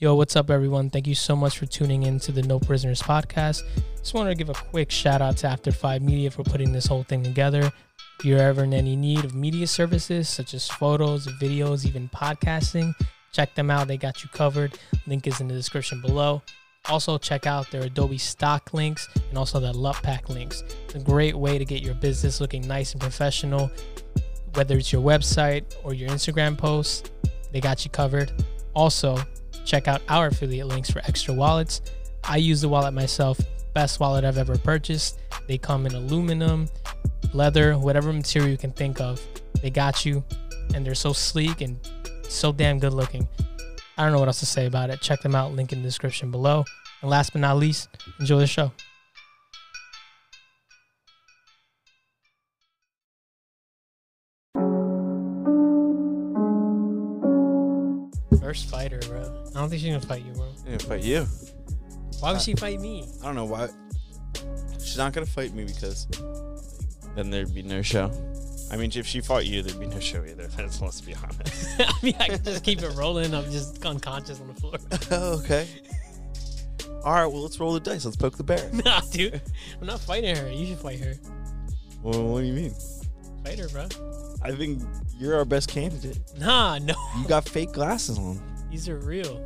Yo, what's up, everyone? Thank you so much for tuning in to the No Prisoners podcast. Just wanted to give a quick shout out to After Five Media for putting this whole thing together. If you're ever in any need of media services such as photos, videos, even podcasting, check them out. They got you covered. Link is in the description below. Also, check out their Adobe stock links and also their pack links. It's a great way to get your business looking nice and professional, whether it's your website or your Instagram posts. They got you covered. Also, check out our affiliate links for extra wallets. I use the wallet myself, best wallet I've ever purchased. They come in aluminum, leather, whatever material you can think of. They got you, and they're so sleek and so damn good looking. I don't know what else to say about it. Check them out, link in the description below. And last but not least, enjoy the show. First fighter, bro. I don't think she's gonna fight you, bro. Yeah, fight you. Why would she fight me? I don't know why. She's not gonna fight me because then there'd be no show. I mean, if she fought you, there'd be no show either. Let's, let's be honest. I mean, I can just keep it rolling. I'm just unconscious on the floor. oh, okay. All right, well, let's roll the dice. Let's poke the bear. nah, dude. I'm not fighting her. You should fight her. well, what do you mean? Fight her, bro. I think you're our best candidate. Nah, no. You got fake glasses on, These are real.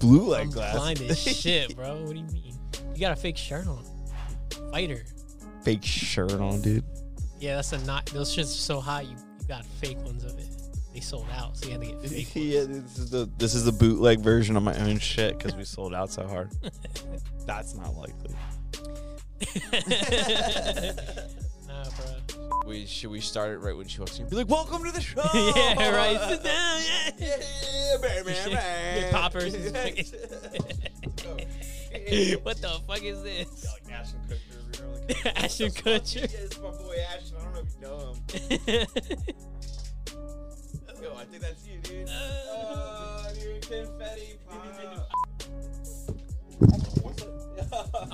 blue light I'm glasses. blind as shit, bro. What do you mean? You got a fake shirt on. Fighter. fake shirt on, dude. Yeah, that's a not. Those shits are so high. You, you got fake ones of it. They sold out, so you had to get fake yeah, this is the this is the bootleg version of my own shit because we sold out so hard. That's not likely. Nah, bro. We should we start it right when she walks in? Be like, welcome to the show. yeah, right. Sit down. Yeah. Yeah, yeah, man, man, Shit. man. Get poppers. what the fuck is this? like Ashton Kutcher over here, like, Ashton "What the fuck? Kutcher. Yeah, it's my boy Ashton. I don't know if you know him. Yo, I think that's you, dude. Uh. Oh, dude, confetti pop.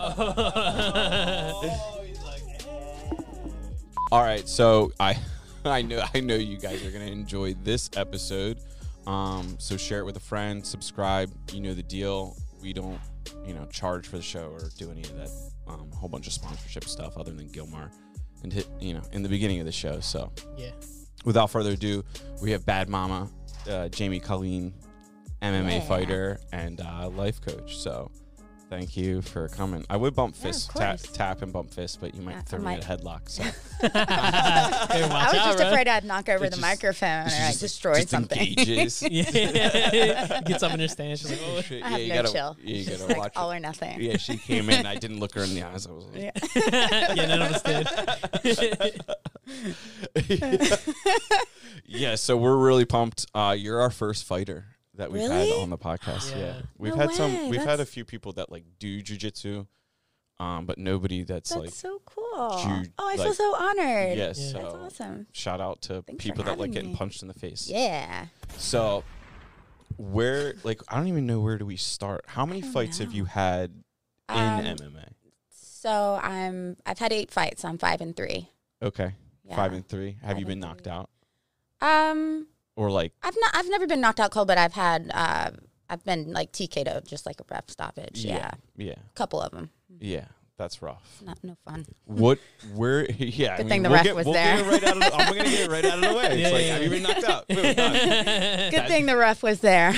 Oh, he's like, All right, so I I know I know you guys are gonna enjoy this episode. Um, so share it with a friend, subscribe. You know the deal. We don't, you know, charge for the show or do any of that um, whole bunch of sponsorship stuff other than Gilmar and hit, you know, in the beginning of the show. So yeah. without further ado, we have Bad Mama, uh, Jamie Colleen, MMA Yeah. fighter and uh, life coach. So thank you for coming. I would bump Yeah, of fist, tap, course. tap and bump fist, but you might Yeah, I throw me might. in a headlock. So Hey, I was out, just bro. afraid I'd knock over It the just- microphone or I just- destroy just something. engages. Yeah. Gets up in her stance. She's like, oh. Shit, I have yeah, you no gotta, chill. Yeah, you It's gotta just like watch all it. or nothing. Yeah, she came in. I didn't look her in the eyes. I was like, Yeah. yeah, none of us did. yeah. So we're really pumped. Uh, you're our first fighter that we've had on the podcast. Yeah, Yeah. we've No had some. We've had a that's- few people that like do jujitsu, um, but nobody that's, That's like so cool. Ju- oh, I feel like- so honored. yes. Yeah. That's So awesome. shout out to Thanks for people that like having getting me. punched in the face. Yeah. So where like I don't even know where do we start. How many don't fights have know. you had in Um, MMA? So I'm I've had eight fights. I'm five and three. Okay, Yeah. five and three. Have Five you been and knocked three. out Um or like? I've not I've never been knocked out cold, but I've had uh I've been like TK'd just like a ref stoppage. Yeah. yeah, A couple of them. yeah. That's rough. Not no fun. What? Where? Yeah. I Good mean, thing the we'll ref get, was we'll there. Get right out of the, I'm gonna get it right out of the way. It's Yeah, like, yeah, have you been knocked out? Boom, done. Good thing the ref was there.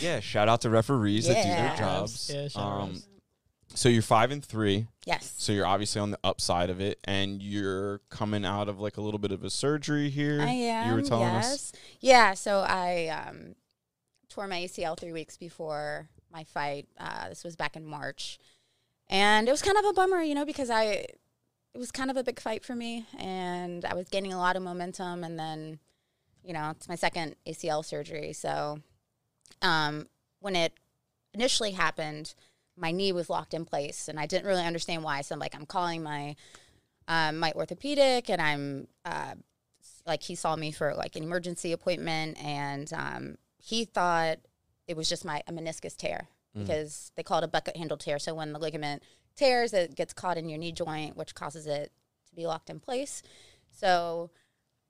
yeah. Shout out to referees that do their jobs. Yeah, shout um, outs. So you're five and three. yes. So you're obviously on the upside of it, and you're coming out of like a little bit of a surgery here. I am. You were telling yes. us. Yeah. So I um, tore my ACL three weeks before my fight. Uh, this was back in March, and it was kind of a bummer, you know, because I it was kind of a big fight for me, and I was gaining a lot of momentum, and then, you know, it's my second ACL surgery. So, um, when it initially happened, my knee was locked in place, and I didn't really understand why. So I'm like, I'm calling my um, my orthopedic, and I'm uh, like he saw me for like an emergency appointment and um, he thought it was just my a meniscus tear because they call it a bucket handle tear. So when the ligament tears it gets caught in your knee joint which causes it to be locked in place. So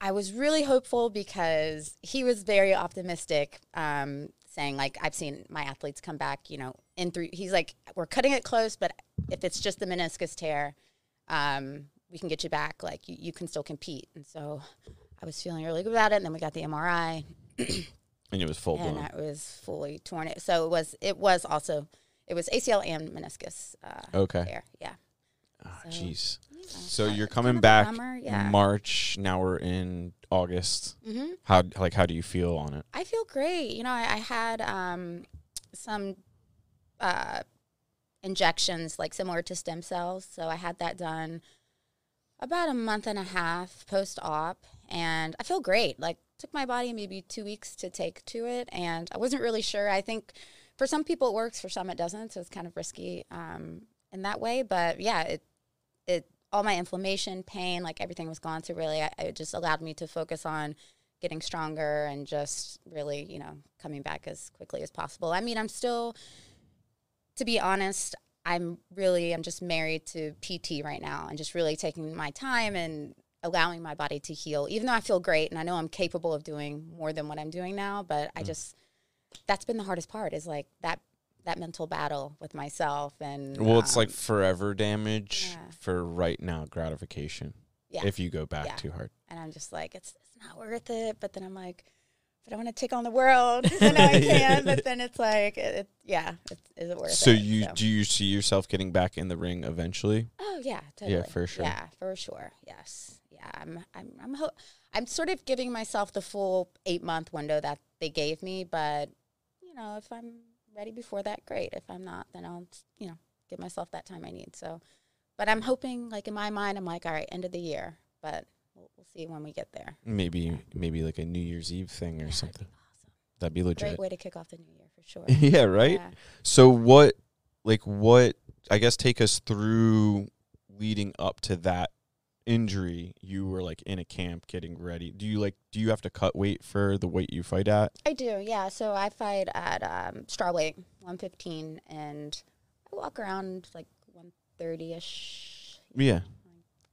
I was really hopeful because he was very optimistic, um, saying like I've seen my athletes come back, you know, in three. He's like, we're cutting it close, but if it's just the meniscus tear, um, we can get you back. Like you, you can still compete. And so I was feeling really good about it. And then we got the MRI, And it was full and blown. I was fully torn. It so it was it was also it was ACL and meniscus. Uh, Okay. tear. Yeah. Ah, So, Jeez. yeah. So you're Kind coming back yeah. March. Now we're in August. hmm How like how do you feel on it? I feel great. You know, I, I had um, some uh, injections like similar to stem cells. So I had that done about a month and a half post op, and I feel great. Like took my body maybe two weeks to take to it, and I wasn't really sure. I think for some people it works, for some it doesn't. So it's kind of risky um, in that way. But yeah, it it all my inflammation, pain, like everything was gone. So really, I, it just allowed me to focus on getting stronger and just really, you know, coming back as quickly as possible. I mean, I'm still, to be honest, I'm really, I'm just married to PT right now and just really taking my time and allowing my body to heal, even though I feel great and I know I'm capable of doing more than what I'm doing now. But I just, that's been the hardest part is like that, that mental battle with myself. And Well, it's like um, forever damage yeah. for right now gratification. Yeah. If you go back Yeah. too hard. and I'm just like, it's, it's not worth it. But then I'm like, but I want to take on the world. I know I can, but then it's like, it, it, yeah, it, is it worth So it? you do you see yourself getting back in the ring eventually? Oh yeah, totally. for sure. Yeah, for sure. Yes. Yeah, I'm. I'm. I'm. Ho- I'm sort of giving myself the full eight month window that they gave me, but you know, if I'm ready before that, great. If I'm not, then I'll you know give myself that time I need. So, but I'm hoping, like in my mind, I'm like, all right, end of the year, but we'll, we'll see when we get there. Maybe maybe like a New Year's Eve thing or Yeah, that'd be something. awesome. That'd be legit. Great way to kick off the new year for sure. yeah, right? Yeah. So what like what I guess take us through leading up to that injury. You were like in a camp getting ready. Do you like do you have to cut weight for the weight you fight at? I do, yeah. So I fight at um, strawweight, 115, and I walk around like 130 ish, Yeah.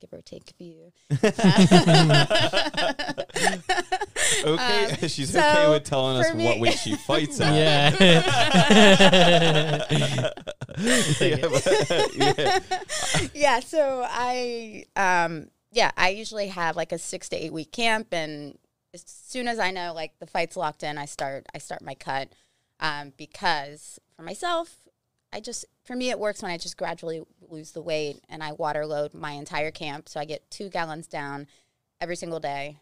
Give or take a few. Okay, Um, she's so okay with telling us me- what weight she fights at. Yeah. yeah, but- yeah. yeah, so I, um, yeah, I usually have like a six to eight week camp, and as soon as I know like the fight's locked in, I start I start my cut, um, because for myself, I just for me it works when I just gradually lose the weight and I water load my entire camp, so I get two gallons down every single day,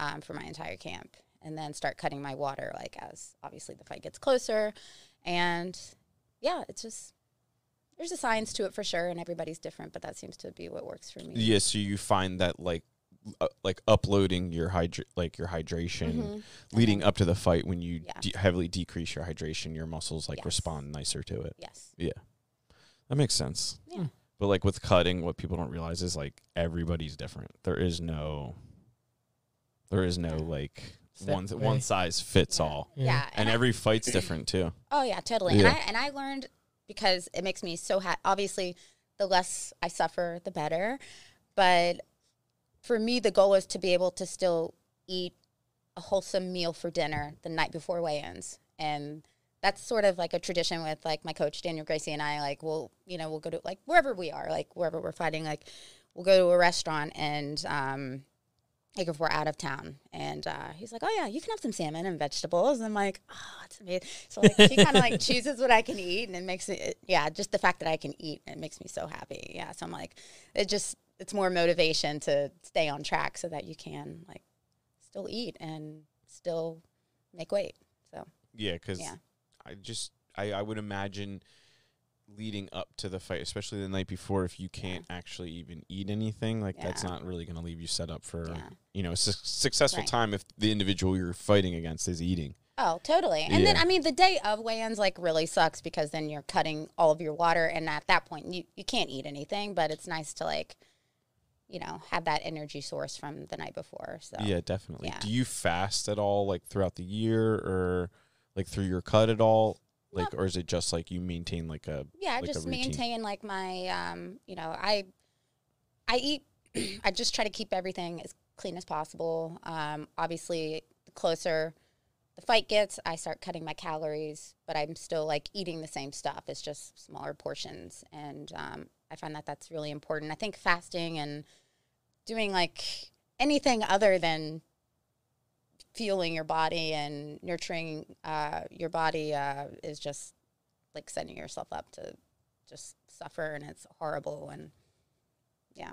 um, for my entire camp, and then start cutting my water like as obviously the fight gets closer, and yeah, it's just there's a science to it for sure, and everybody's different, but that seems to be what works for me. Yeah, so you find that like uh, like uploading your hydra- like your hydration Mhm. leading up to the fight when you Yeah. de- heavily decrease your hydration, your muscles like Yes. respond nicer to it. Yes. That makes sense. Yeah. Hmm. But like with cutting, what people don't realize is like everybody's different. There is no there is no like Set one way. one size fits Yeah. all. Yeah. Yeah. And I- every fight's different too. Oh yeah, totally. Yeah. And I and I learned because it makes me so happy. Obviously, the less I suffer, the better. But for me, the goal is to be able to still eat a wholesome meal for dinner the night before weigh-ins, and that's sort of like a tradition with like my coach Daniel Gracie and I. Like we'll you know we'll go to like wherever we are, like wherever we're fighting, like we'll go to a restaurant and. um like if we're out of town and uh, he's like oh yeah you can have some salmon and vegetables and i'm like oh it's amazing so like he kind of like chooses what i can eat and it makes it yeah just the fact that i can eat it makes me so happy yeah so i'm like it just it's more motivation to stay on track so that you can like still eat and still make weight so Yeah, because Yeah. I just I, I would imagine leading up to the fight, especially the night before, if you can't actually even eat anything, like that's not really going to leave you set up for Yeah. you know a su- successful Right. time if the individual you're fighting against is eating. Oh, totally. And then I mean the day of weigh-ins like really sucks because then you're cutting all of your water and at that point you, you can't eat anything, but it's nice to like you know, have that energy source from the night before. So Yeah, definitely. yeah. Do you fast at all, like throughout the year, or like through your cut at all? Like, or is it just like you maintain like a yeah, like just routine? maintain like my um, you know, I I eat I just try to keep everything as clean as possible. Um, obviously, the closer the fight gets, I start cutting my calories, but I'm still like eating the same stuff. It's just smaller portions, and um, I find that that's really important. I think fasting and doing like anything other than fueling your body and nurturing uh, your body uh, is just like setting yourself up to just suffer, and it's horrible. And yeah,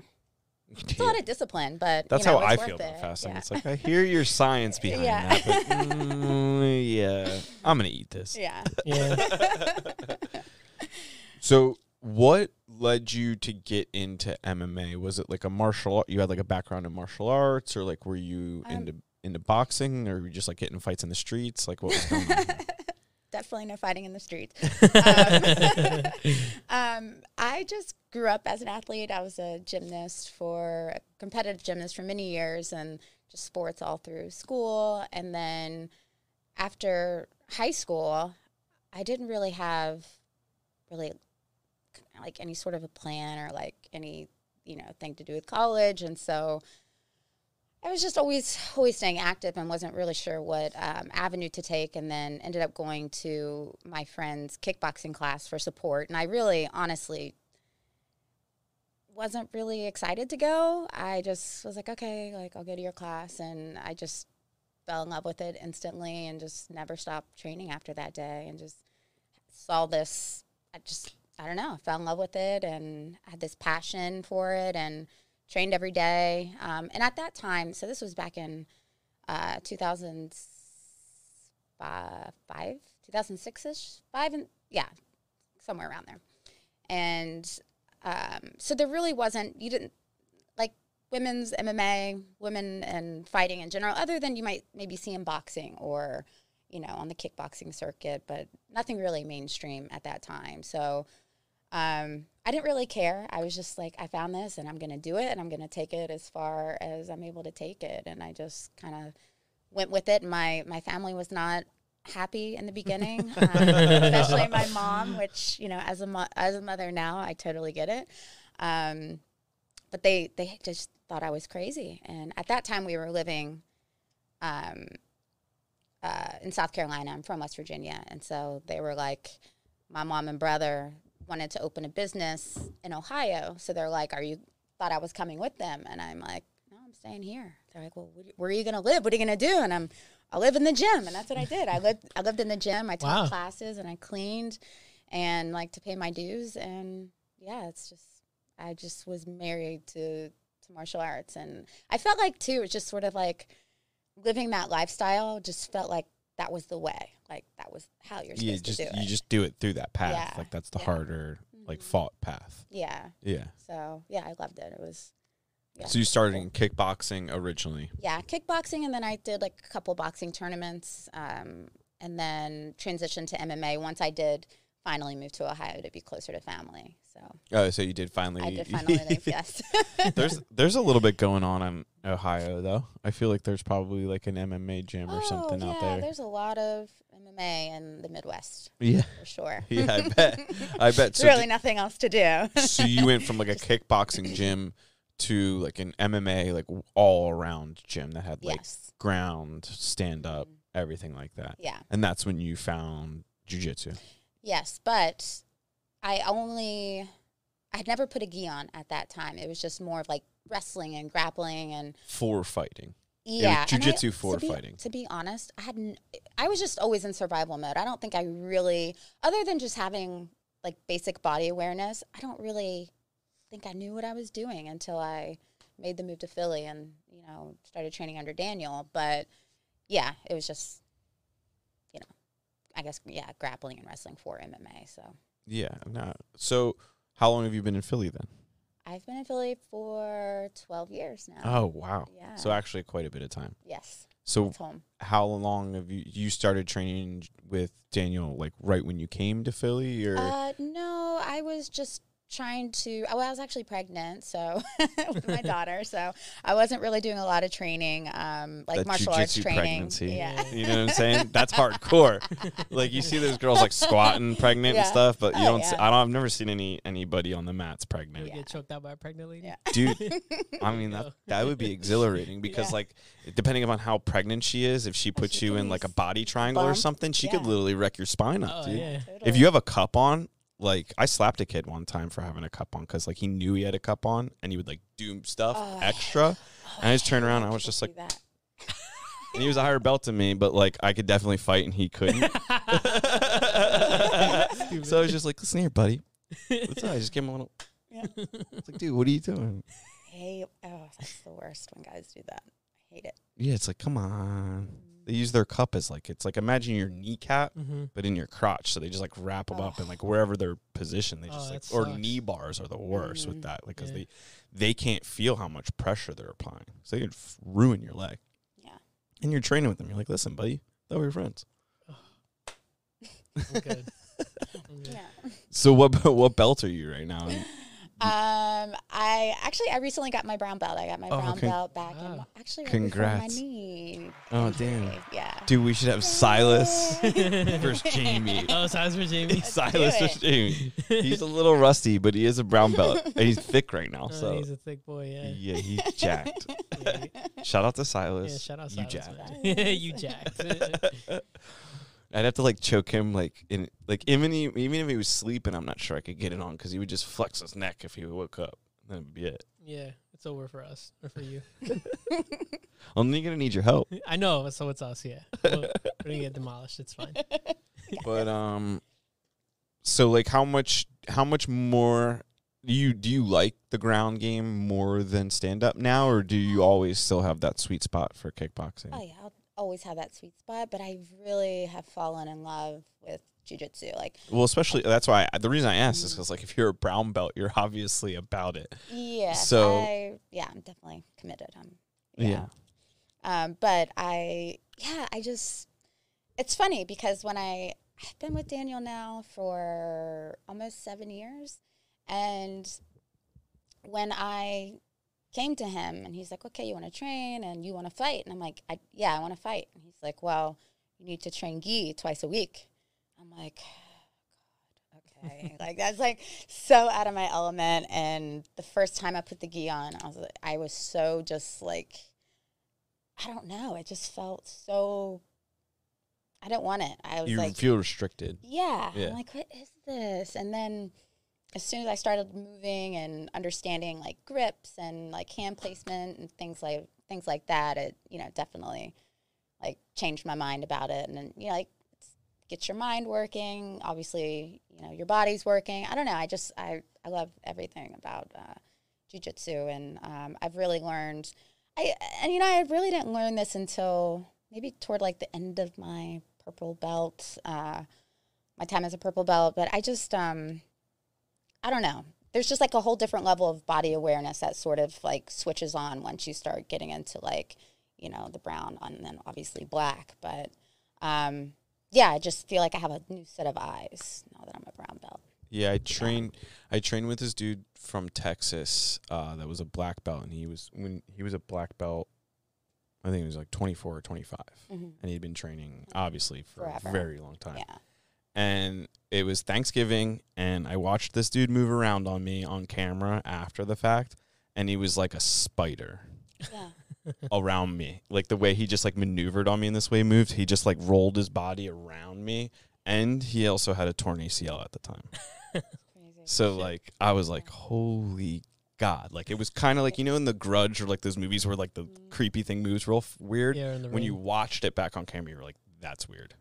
it's a lot of discipline, but That's you know, how I it's feel about it. fasting. Yeah. It's like I hear your science behind Yeah. that, but mm, yeah, I'm gonna eat this. yeah. Yeah. So, what led you to get into MMA? Was it like a martial art? You had like a background in martial arts, or like were you Um, into into boxing, or were you just like getting fights in the streets? Like what was going on? Definitely no fighting in the streets. Um, um, I just grew up as an athlete. I was a gymnast for a competitive gymnast for many years, and just sports all through school. And then after high school, I didn't really have really like any sort of a plan or like any you know thing to do with college, and so. I was just always always staying active and wasn't really sure what um, avenue to take, and then ended up going to my friend's kickboxing class for support. And I really, honestly, wasn't really excited to go. I just was like, okay, like I'll go to your class, and I just fell in love with it instantly, and just never stopped training after that day, and just saw this. I just I don't know, fell in love with it, and had this passion for it, and trained every day. Um, and at that time, so this was back in uh, 2005, 2006 ish, five, and yeah, somewhere around there. And um, so there really wasn't, you didn't like women's MMA, women and fighting in general, other than you might maybe see in boxing or, you know, on the kickboxing circuit, but nothing really mainstream at that time. So, um, I didn't really care. I was just like, I found this and I'm going to do it and I'm going to take it as far as I'm able to take it. And I just kind of went with it. My, my family was not happy in the beginning, um, especially my mom, which, you know, as a, mo- as a mother now, I totally get it. Um, but they, they just thought I was crazy. And at that time we were living, um, uh, in South Carolina. I'm from West Virginia. And so they were like, my mom and brother wanted to open a business in Ohio. So they're like, Are you thought I was coming with them? And I'm like, No, I'm staying here. They're like, Well, where are you going to live? What are you going to do? And I'm, I live in the gym. And that's what I did. I lived, I lived in the gym. I taught Wow. classes and I cleaned and like to pay my dues. And yeah, it's just, I just was married to, to martial arts. And I felt like too, it's just sort of like living that lifestyle just felt like that was the way. Like that was how you're supposed you just to do it. you just do it through that path. Yeah, Like that's the yeah. harder, like Mhm. fought path. yeah. Yeah. So yeah, I loved it. It was yeah. So you started in kickboxing originally. yeah, kickboxing, and then I did like a couple boxing tournaments, um, and then transitioned to MMA once I did finally move to Ohio to be closer to family. So Oh, so you did finally. I did finally leave. Yes. there's there's a little bit going on in Ohio though. I feel like there's probably like an MMA gym or something oh, out there. There's a lot of MMA in the Midwest Yeah. for sure. Yeah, I bet. I bet. There's So, really di- nothing else to do. so you went from like a kickboxing gym to like an MMA like all around gym that had like yes. ground, stand up, Mhm. everything like that. Yeah. And that's when you found jujitsu. Yes, but I only I had never put a gi on at that time. It was just more of like wrestling and grappling and for fighting. yeah, jujitsu for to be- fighting. To be honest, I hadn't. I was just always in survival mode. I don't think I really, other than just having like basic body awareness, I don't really think I knew what I was doing until I made the move to Philly and you know started training under Daniel. But yeah, it was just you know, I guess yeah, grappling and wrestling for MMA. So. Yeah. No. So how long have you been in Philly then? I've been in Philly for 12 years now. Oh wow. yeah. So actually quite a bit of time. yes, So how long have you you started training with Daniel like right when you came to Philly or Uh, no, I was just trying to. Oh, I was actually pregnant, so with my daughter, so I wasn't really doing a lot of training, um, like That martial arts training. pregnancy. Yeah. You know what I'm saying? That's hardcore. like you see those girls like squatting pregnant and stuff, but you Oh, don't. See. I don't. I've never seen any anybody on the mats pregnant. Yeah. get choked out by a pregnant lady. Yeah. Dude, I mean that that would be exhilarating because Yeah. like depending upon how pregnant she is, if she puts she you in like a body triangle or something, she could literally wreck your spine up, Oh dude. yeah. If you have a cup on, like I slapped a kid one time for having a cup on because like he knew he had a cup on and he would like do stuff Oh. extra, and I just turned around and I was just like, that. and he was a higher belt than me, but like I could definitely fight and he couldn't. so I was just like, listen here, buddy. What's up? I just gave him a little. Yeah. It's like, dude, what are you doing? Hey, oh, that's the worst when guys do that. I hate it. Yeah, it's like, come on. They use their cup as like it's like imagine your kneecap, Mm-hmm. but in your crotch. So they just like wrap them up and Oh. like wherever they're positioned, they Oh, just like or sucks. knee bars are the worst with Mhm. that, like because Yeah. they they can't feel how much pressure they're applying, so they could f- ruin your leg. Yeah. And you're training with them. You're like, listen, buddy, thought we were friends. I'm good. I'm good. Yeah. So what what belt are you right now? Um, I actually I recently got my brown belt. I got my Oh, brown con- belt back in Wow. actually right Congrats. before my knee. Oh, injury. damn. Yeah. Dude, we should have Silas versus Jamie. Oh, Silas for Jamie. Silas versus Jamie. He's a little rusty, but he is a brown belt, and he's thick right now. Oh, So he's a thick boy. Yeah. yeah, he's jacked. Yeah, Shout out to Silas. yeah Silas. shout out you Silas, jacked. man. you jacked. I'd have to like choke him, like in like even he, even if he was sleeping, I'm not sure I could get it on because he would just flex his neck if he woke up. Then it'd be it. yeah, it's over for us or for you. I'm only gonna need your help. I know, so it's us. Yeah, we're, we're gonna get demolished. It's fine. But um, so like how much how much more do you do you like the ground game more than stand up now, or do you always still have that sweet spot for kickboxing? Oh yeah, I'll always have that sweet spot, but I really have fallen in love with jujitsu. Like, Well, especially that's why I, the reason I asked is because like if you're a brown belt, you're obviously about it. yeah, So- I, yeah, I'm definitely committed. I'm, Yeah. yeah. Um, but I, yeah, I just, it's funny because when I, I've been with Daniel now for almost seven years, and when I came to him and he's like, okay, you want to train and you want to fight, and I'm like, I, yeah, I want to fight, and he's like, well, you need to train gi twice a week. I'm like. Oh, God, Okay, like that's like so out of my element. And the first time I put the gi on, I was like, I was so just like, I don't know. It just felt so. I didn't want it. I was You like, feel restricted. yeah. Yeah. I'm like, what is this? And then as soon as I started moving and understanding like grips and like hand placement and things like things like that, it you know definitely like changed my mind about it. And then you know like get your mind working. Obviously, you know your body's working. I don't know. I just I I love everything about uh, jujitsu, and um, I've really learned. I and you know I really didn't learn this until maybe toward like the end of my purple belt. Uh, my time as a purple belt, but I just um I don't know. There's just like a whole different level of body awareness that sort of like switches on once you start getting into like, you know, the brown and then obviously black. But um yeah, I just feel like I have a new set of eyes now that I'm a brown belt. Yeah, I trained. I trained with this dude from Texas uh, that was a black belt, and he was when he was a black belt. I think he was like 24 or 25, Mm-hmm. and he'd been training obviously for Forever. a very long time. Yeah. And it was Thanksgiving, and I watched this dude move around on me on camera after the fact, and he was like a spider Yeah. around me. Like the way he just like maneuvered on me in this way moved, he just like rolled his body around me, and he also had a torn ACL at the time. Crazy. So like I was like, holy god! Like it was kind of like you know in The Grudge or like those movies where like the mm-hmm. creepy thing moves real f- weird. Yeah, in the When you watched it back on camera, you were like, that's weird.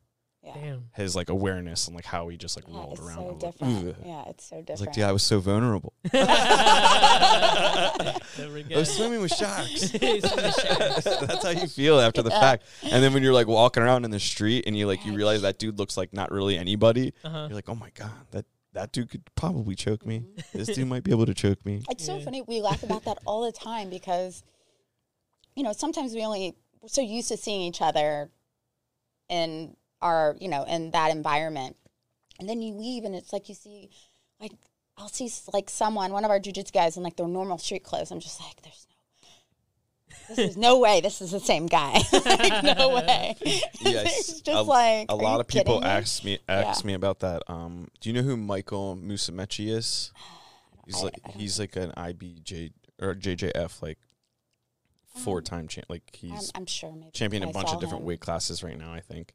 Yeah. Damn. His like awareness and like how he just like Yeah, rolled it's around. So was like, Yeah, it's so I was different. like, yeah, I was so vulnerable. Never I was swimming with sharks. It's from the sharks. That's how you feel after the Yeah. fact. And then when you're like walking around in the street and you like you realize that dude looks like not really anybody, Uh-huh. you're like, oh my god, that that dude could probably choke me. Mm-hmm. This dude might be able to choke me. It's so Yeah. funny. We laugh about that all the time because, you know, sometimes we only we're so used to seeing each other in our, you know, in that environment, and then you leave, and it's like you see, like I'll see like someone, one of our jujitsu guys in like their normal street clothes. I'm just like, there's no, this is no way. This is the same guy. like, no way. Yes, it's just a, like a lot of people ask me ask Yeah. me about that. Um, do you know who Michael Musumeci is? He's I- like I don't he's like an IBJ or JJF like four time champ. Like I'm, he's I'm sure maybe championed I a bunch of different him. weight classes right now, I think.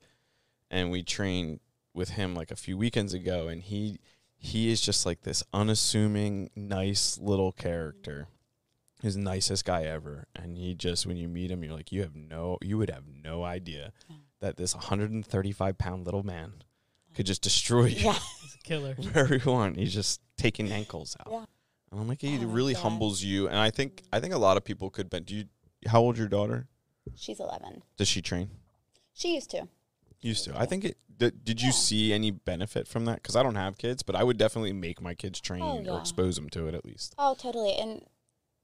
And we trained with him like a few weekends ago, and he he is just like this unassuming, nice little character. He's nicest guy ever, and he just when you meet him, you're like, you have no, you would have no idea Yeah. that this 135 pound little man could just destroy you Yeah. He's a killer. wherever you want. He's just taking ankles out. Yeah. And I'm like, he Oh really God. humbles you, and I think I think a lot of people could. But do you? How old your daughter? She's 11. Does she train? She used to. Used to. I think it. Did, did you Yeah. see any benefit from that? Because I don't have kids, but I would definitely make my kids train Oh, or yeah. expose them to it at least. Oh, totally. And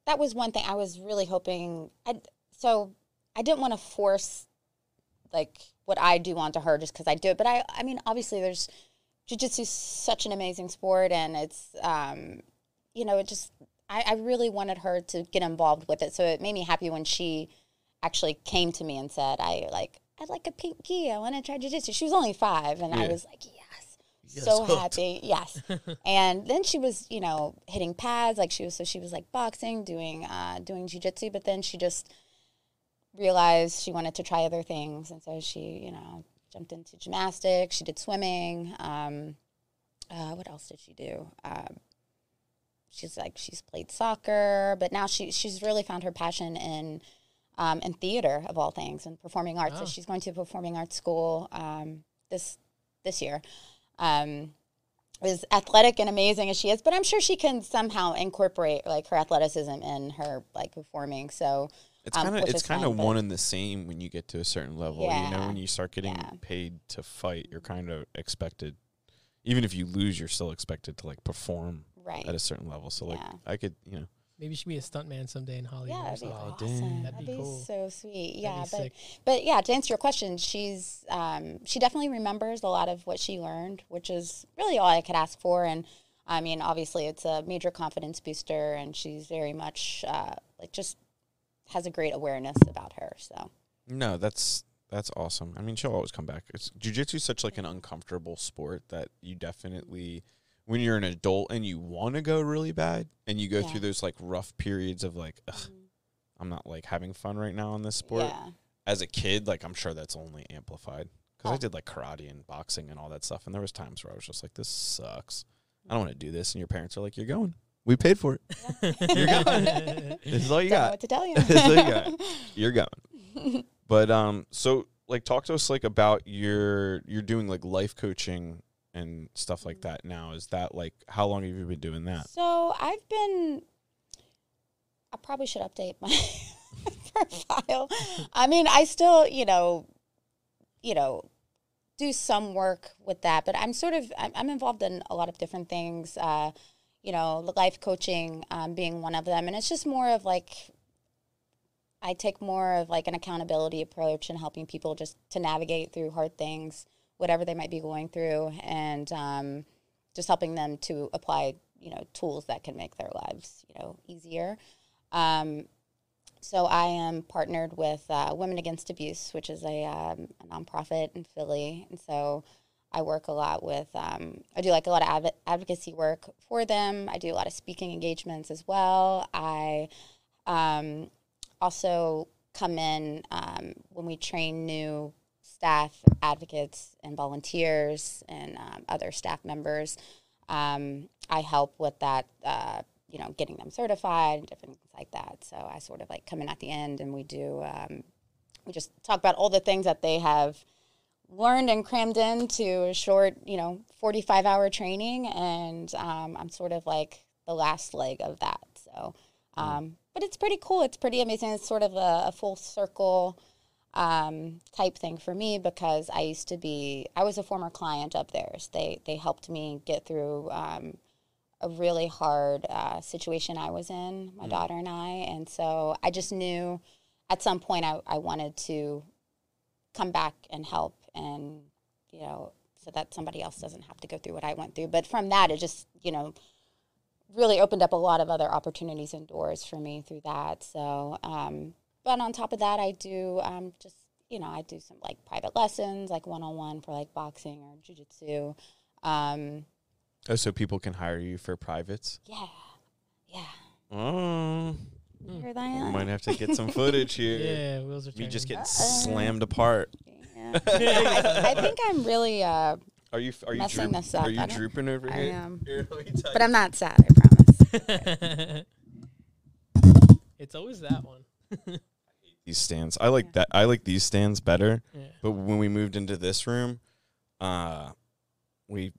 that was one thing I was really hoping. I so I didn't want to force like what I do onto her just because I do it. But I, I mean, obviously, there's jujitsu is such an amazing sport, and it's, um, you know, it just I, I really wanted her to get involved with it. So it made me happy when she actually came to me and said, "I like." I'd like a pink gi. I want to try jujitsu. She was only five, and I was like, yes, Yes, so hooked. happy. Yes. and then she was, you know, hitting pads. Like she was, so she was like boxing, doing, uh, doing jujitsu. But then she just realized she wanted to try other things, and so she, you know, jumped into gymnastics. She did swimming. Um, uh, what else did she do? Um, she's like she's played soccer, but now she she's really found her passion in um, in theater of all things and performing arts. So she's going to a performing arts school um, this this year. Um, as athletic and amazing as she is, but I'm sure she can somehow incorporate like her athleticism in her like performing. So It's Um, kind of it's kind of one and the same when you get to a certain level. You know, when you start getting Yeah. paid to fight, you're kind of expected. Even if you lose, you're still expected to like perform right, at a certain level. So like, Yeah. I could, you know, Maybe she'd be a stuntman someday in Hollywood. yeah, or that'd be something. Oh, awesome. That'd, That'd be, be cool. so sweet. That'd Yeah, be but sick. but yeah, to answer your question, she's um, she definitely remembers a lot of what she learned, which is really all I could ask for. And I mean, obviously, it's a major confidence booster, and she's very much uh, like just has a great awareness about her. So no, that's that's awesome. I mean, she'll always come back. It's jujitsu is such like an uncomfortable sport that you definitely, when you're an adult and you want to go really bad, and you go Yeah. through those like rough periods of like, Ugh, I'm not like having fun right now in this sport. yeah, as a kid, like I'm sure that's only amplified because I Oh. did like karate and boxing and all that stuff, and there was times where I was just like, "This sucks. I don't want to do this." And your parents are like, "You're going. We paid for it. You're going. this is all you don't know got. what to tell you. This is all you got. You're going." But um, so like, talk to us like about your you're doing like life coaching and stuff like that now. Is that like how long have you been doing that? So I've been. I probably should update my profile. I mean, I still, you know, you know, do some work with that, but I'm sort of I'm, I'm involved in a lot of different things. Uh, you know, life coaching um, being one of them, and it's just more of like I take more of like an accountability approach and helping people just to navigate through hard things, whatever they might be going through, and um, just helping them to apply, you know, tools that can make their lives, you know, easier. Um, so I am partnered with uh, Women Against Abuse, which is a, um, a nonprofit in Philly, and so I work a lot with. Um, I do like a lot of adv- advocacy work for them. I do a lot of speaking engagements as well. I um, also come in um, when we train new staff, advocates, and volunteers, and um, other staff members. Um, I help with that, uh, you know, getting them certified and different things like that. So I sort of like come in at the end, and we do. Um, we just talk about all the things that they have learned and crammed into a short, you know, 45 hour training. And um, I'm sort of like the last leg of that. So, um, but it's pretty cool. It's pretty amazing. It's sort of a, a full circle um, type thing for me because I used to be, I was a former client of theirs. They, they helped me get through um, a really hard uh, situation I was in, my daughter and I. And so I just knew at some point I, I wanted to come back and help and you know so that somebody else doesn't have to go through what I went through but from that it just you know really opened up a lot of other opportunities and doors for me through that. So, um, but on top of that, I do um, just you know I do some like private lessons, like one on one for like boxing or jujitsu. Um, Oh, so people can hire you for privates? yeah, yeah. Oh, Here I we am. might have to get some footage here. Yeah, wheels are Me just getting Uh-oh. slammed apart. Yeah. I, I think I'm really, uh, Are you are you Messing droop- this up. are you drooping over I here? am. Here, let me tell but. I'm not sad. I promise. it's always that one. These stands. I like Yeah. that. I like these stands better. Yeah. But when we moved into this room, uh, we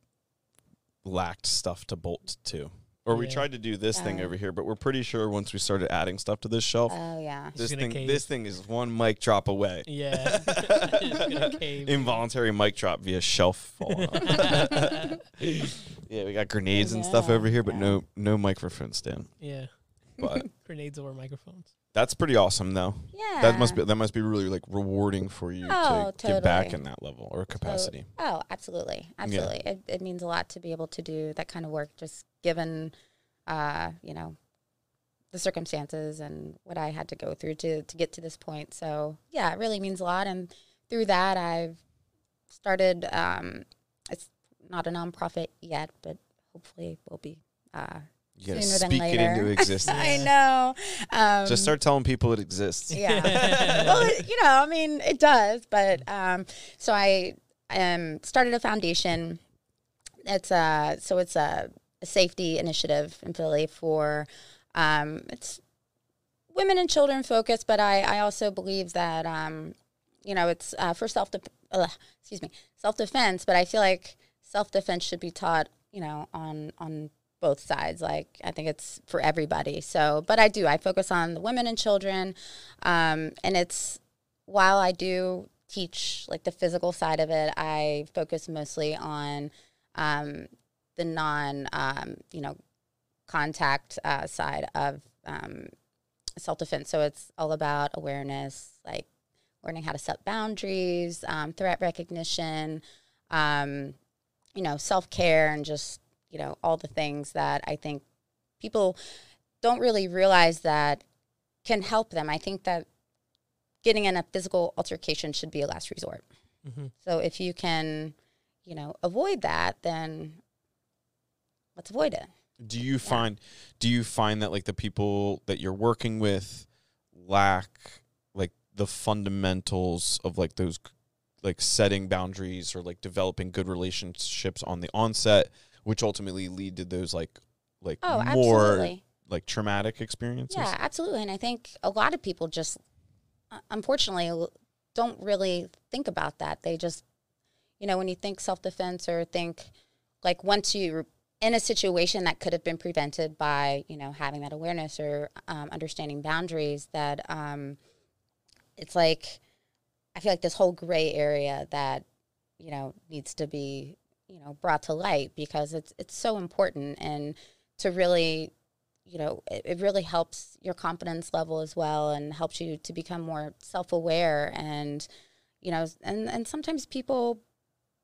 lacked stuff to bolt to. Or we tried to do this thing over here, but we're pretty sure once we started adding stuff to this shelf, Oh yeah. This thing cave. this thing is one mic drop away. Yeah. It's cave. Involuntary mic drop via shelf fall. yeah, we got grenades and stuff over here, but yeah. no no microphone stand. yeah. But Grenades over microphones. That's pretty awesome though. Yeah. That must be that must be really like rewarding for you Oh, to get back in that level or capacity. Oh, absolutely, absolutely. It, it means a lot to be able to do that kind of work, just given, uh, you know, the circumstances and what I had to go through to to get to this point. So yeah, it really means a lot. And through that, I've started. Um, it's not a nonprofit yet, but hopefully we'll be. Uh, You gotta Sooner than speak it into existence. I know. Um, Just start telling people it exists. Yeah. well, it, you know, I mean, it does, but um, so I um started a foundation. It's a so it's a, a safety initiative in Philly for um it's women and children focused, but I I also believe that um you know it's uh, for self uh, excuse me self defense, but I feel like self defense should be taught you know on on both sides. Like I think it's for everybody. So, but I do. I focus on the women and children, um, and it's while I do teach like the physical side of it, I focus mostly on um, the non, um, you know, contact uh, side of um, self defense. So it's all about awareness, like learning how to set boundaries, um, threat recognition, um, you know, self care, and just you know all the things that I think people don't really realize that can help them. I think that getting in a physical altercation should be a last resort. hmm So if you can, you know, avoid that, then let's avoid it. Do you find do you find that like the people that you're working with lack like the fundamentals of like those like setting boundaries or like developing good relationships on the onset which ultimately lead to those like like Oh, more absolutely. like traumatic experiences? Yeah, absolutely. And I think a lot of people just, unfortunately, don't really think about that. They just, you know, when you think self defense or think like once you're in a situation that could have been prevented by, you know, having that awareness or um, understanding boundaries, that um, it's like, I feel like this whole gray area that, you know, needs to be, you know, brought to light because it's it's so important and to really you know, it, it really helps your confidence level as well and helps you to become more self aware. And, you know, and, and sometimes people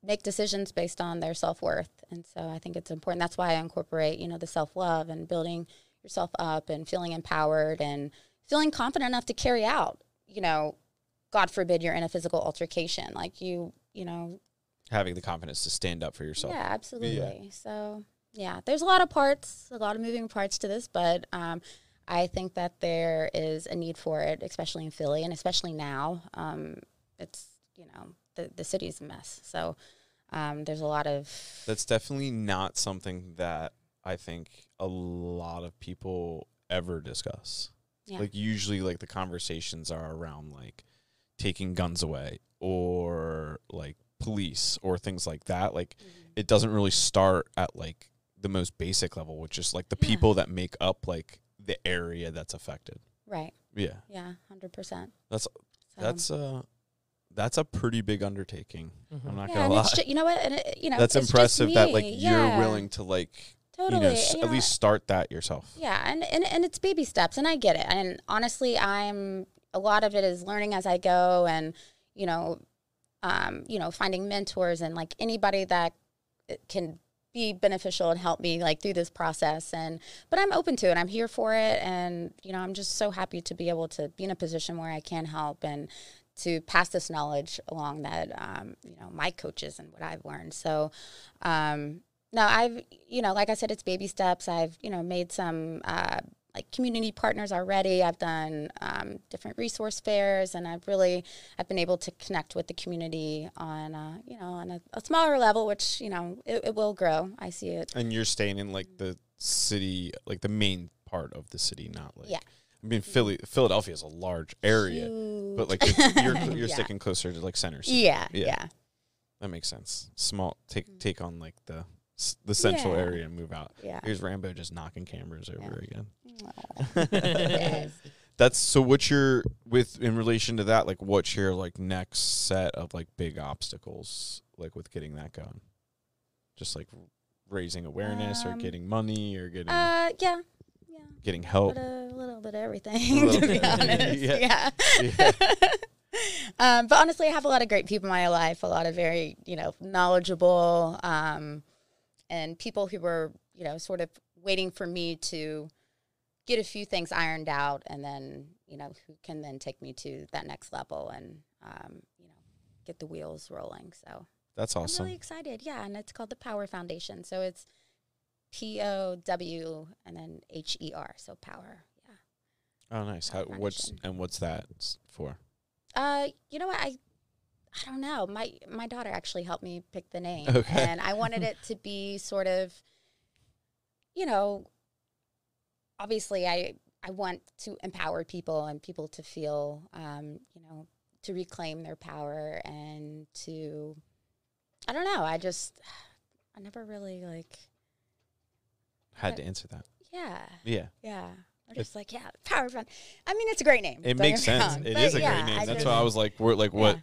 make decisions based on their self worth. And so I think it's important. That's why I incorporate, you know, the self love and building yourself up and feeling empowered and feeling confident enough to carry out, you know, God forbid you're in a physical altercation. Like you, you know, Having the confidence to stand up for yourself. yeah, absolutely. So yeah, there's a lot of parts, a lot of moving parts to this, but um, I think that there is a need for it, especially in Philly, and especially now. Um, it's you know the the city's a mess, so um, there's a lot of That's definitely not something that I think a lot of people ever discuss. Yeah. Like usually like the conversations are around like taking guns away or like police or things like that. Like it doesn't really start at like the most basic level, which is like the Yeah. people that make up like the area that's affected. right. Yeah. Yeah, hundred percent. That's- so, That's a that's a pretty big undertaking. Mhm. I'm not yeah, gonna and lie. ju- you know what, and it, you know that's it's just impressive that like me. you're willing to like totally. you know s- you at know, least start that yourself. Yeah, and, and and it's baby steps, and I get it. And honestly, I'm a lot of it is learning as I go, and you know, um, you know, finding mentors and like anybody that can be beneficial and help me like through this process. And but i'm open to it. I'm here for it. And you know i'm just so happy to be able to be in a position where i can help and to pass this knowledge along that um, you know my coaches and what i've learned. So um, i've you know like i said it's baby steps. I've you know made some uh, like community partners already. I've done um, different resource fairs, and I've really I've been able to connect with the community on a, you know on a, a smaller level, which you know it, it, will grow. I see it. And you're staying in like the city, like the main part of the city, not like yeah. I mean, Philly, Philadelphia is a large area, Huge. but like you're you're Yeah. sticking closer to like centers. yeah, Yeah. yeah, That makes sense. Small take take on like the the central Yeah. area and move out. yeah. Here's Rambo just knocking cameras over again. That's so. What's your with in relation to that? Like, what's your like next set of like big obstacles like with getting that going? Just like raising awareness or Um, getting money or getting Uh, yeah, yeah. getting help. A little bit of everything, to be honest. Yeah. yeah. um, but honestly, I have a lot of great people in my life, a lot of very, you know, knowledgeable um, and people who were, you know, sort of waiting for me to get a few things ironed out and then, you know, who can then take me to that next level and, um, you know, get the wheels rolling. So That's awesome. I'm really excited. Yeah. And it's called the Power Foundation. So it's P O W and then H E R. So power. Yeah. oh, nice. How, what's and what's that for? Uh, you know what? I I don't know. My my daughter actually helped me pick the name, Okay. and I wanted it to be sort of, you know, obviously I I want to empower people and people to feel, um, you know, to reclaim their power and to, I don't know. I just I never really like, Had to answer that. yeah, Yeah, yeah. I'm just like, yeah, power fund. I mean, it's a great name. it makes sense. wrong, It is a yeah, great name. I That's why I was like, we're like, what?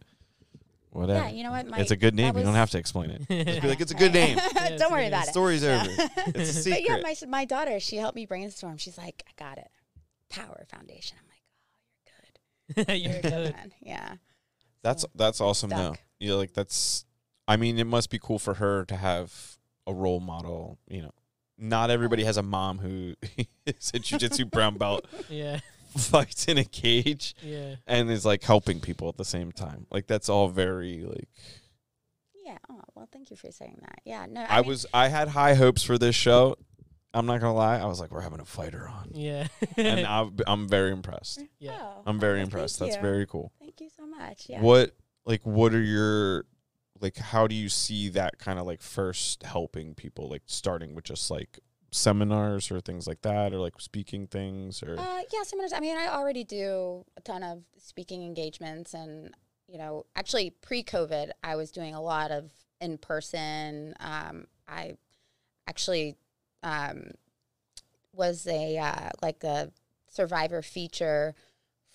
Yeah. Whatever. Yeah, you know what? My, it's a good name. that You don't have to explain it. Just be like, it's a good name. Don't worry about it. Story's Yeah. over. It's a secret. But secret. yeah, my my daughter, she helped me brainstorm. She's like, I got it. Power Foundation. I'm like, oh, You're good. you're good. good. man. Yeah. That's So, that's awesome though. You know, like that's I mean, it must be cool for her to have a role model, you know. Not everybody has a mom who is a jujitsu brown belt, Yeah. fights in a cage, Yeah. and is like helping people at the same time. Like that's all very like yeah. Oh, well, thank you for saying that. Yeah. No, I, I, mean, was I had high hopes for this show. I'm not gonna lie. I was like, we're having a fighter on, Yeah. and I, I'm very impressed. Oh, yeah. oh, I'm very well, impressed. That's you. very cool. Thank you so much. Yeah. What like what are your like how do you see that kind of like first helping people like starting with just like seminars or things like that or like speaking things or Uh, yeah, seminars. I mean, I already do a ton of speaking engagements, and you know, actually pre-COVID, I was doing a lot of in person. Um, I actually um, was a uh, like a survivor feature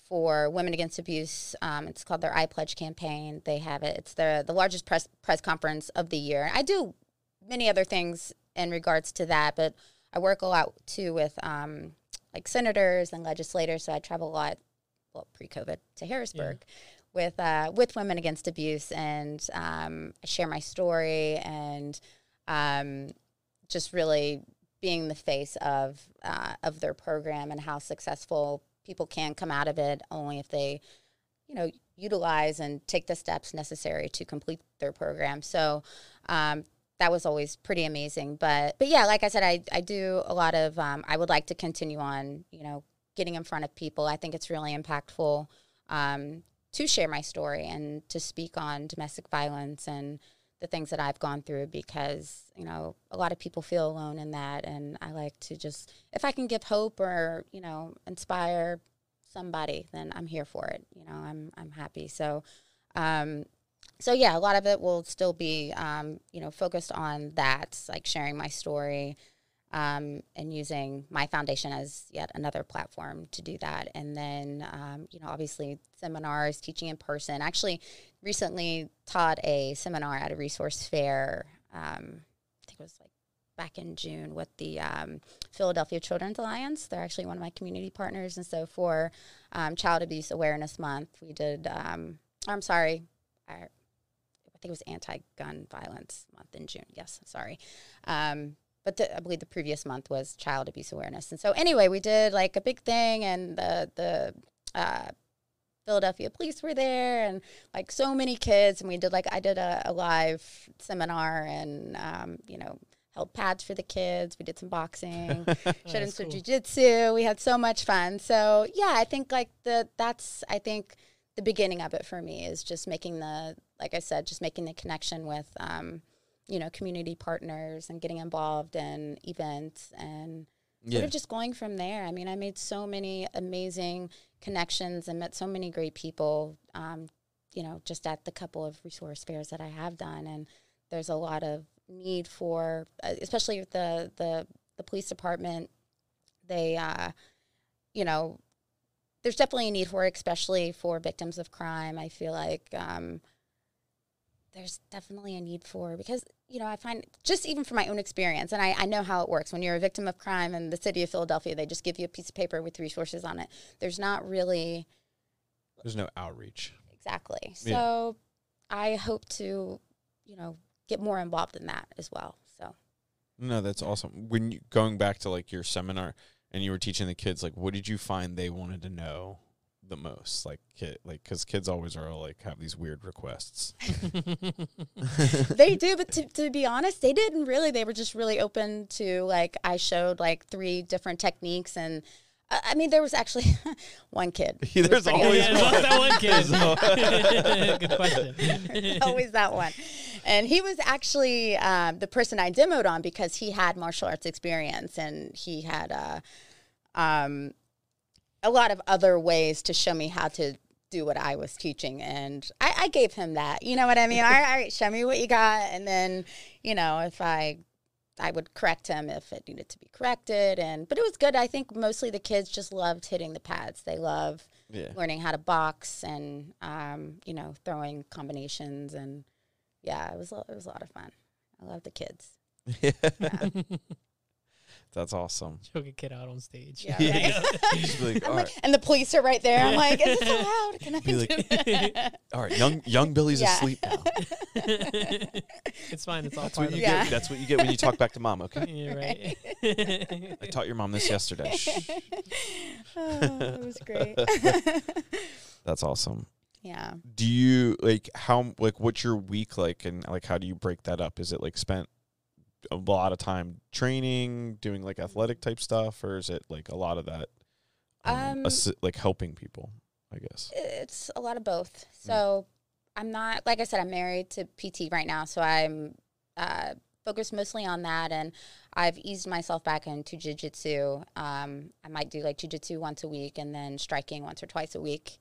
for Women Against Abuse. Um, it's called their I Pledge campaign. They have it. It's the the largest press press conference of the year. I do many other things in regards to that, but I work a lot too with um, like senators and legislators. So I travel a lot, well, pre-COVID to Harrisburg with uh, with Women Against Abuse, and um, I share my story and um, just really being the face of uh, of their program and how successful people can come out of it only if they, you know, utilize and take the steps necessary to complete their program. So. Um, that was always pretty amazing. But but yeah, like I said, I, I do a lot of um, I would like to continue on, you know, getting in front of people. I think it's really impactful um, to share my story and to speak on domestic violence and the things that I've gone through because, you know, a lot of people feel alone in that and I like to just if I can give hope or, you know, inspire somebody, then I'm here for it. You know, I'm I'm happy. So um so yeah, a lot of it will still be, um, you know, focused on that, like sharing my story, um, and using my foundation as yet another platform to do that. And then, um, you know, obviously seminars, teaching in person. Actually, recently taught a seminar at a resource fair. Um, I think it was like back in June with the um, Philadelphia Children's Alliance. They're actually one of my community partners, and so for um, Child Abuse Awareness Month, we did. Um, I'm sorry, our, I think it was anti-gun violence month in June. Yes, sorry. Um, but the, I believe the previous month was child abuse awareness. And so anyway, we did like a big thing, and the the uh, Philadelphia police were there, and like so many kids, and we did like I did a, a live seminar, and um, you know held pads for the kids. We did some boxing, showed them some cool. jujitsu. We had so much fun. So yeah, I think like the that's I think the beginning of it for me is just making the like I said, just making the connection with um, you know community partners and getting involved in events and sort of just going from there. I mean, I made so many amazing connections and met so many great people. Um, you know, just at the couple of resource fairs that I have done, and there's a lot of need for, uh, especially the the the police department. They, uh, you know, there's definitely a need for it, especially for victims of crime. I feel like um, there's definitely a need for because you know I find just even from my own experience, and I, I know how it works when you're a victim of crime in the city of Philadelphia, they just give you a piece of paper with resources on it. There's not really There's no outreach. exactly. Yeah. So I hope to, you know, get more involved in that as well. So No, that's awesome. When you going back to like your seminar and you were teaching the kids, like, what did you find they wanted to know the most? Like, kid, like, because kids always are like have these weird requests. they do, but to, to be honest, they didn't really. They were just really open to like I showed like three different techniques, and I mean there was actually one kid. There's always yeah, good. that one kid. Good question. always that one. And he was actually um, the person I demoed on because he had martial arts experience and he had uh, um, a lot of other ways to show me how to do what I was teaching. And I, I gave him that. You know what I mean? all, right, all right, show me what you got. And then, you know, if I. I would correct him if it needed to be corrected, and but it was good. I think mostly the kids just loved hitting the pads. They love Yeah. learning how to box and um, you know throwing combinations and yeah, it was a- it was a lot of fun. I love the kids. Yeah. That's awesome. Choke a kid out on stage. Yeah, Yeah. right. Just like, I'm all like, right, and the police are right there. I'm like, is this allowed? Can I Be do like- that? all right, young young Billy's Yeah. asleep now. it's fine. It's all That's part what of you it. Yeah. get. That's what you get when you talk back to mom. Okay. Yeah, right. I taught your mom this yesterday. Shh. oh, it was great. That's awesome. yeah. Do you like how like what's your week like and like how do you break that up? Is it like spent a lot of time training, doing like athletic type stuff, or is it like a lot of that um, Um, assi- like helping people? I guess. It's a lot of both. So I'm not like I said, I'm married to PT right now, so I'm uh, focused mostly on that, and I've eased myself back into jujitsu. Um, I might do like jujitsu once a week, and then striking once or twice a week.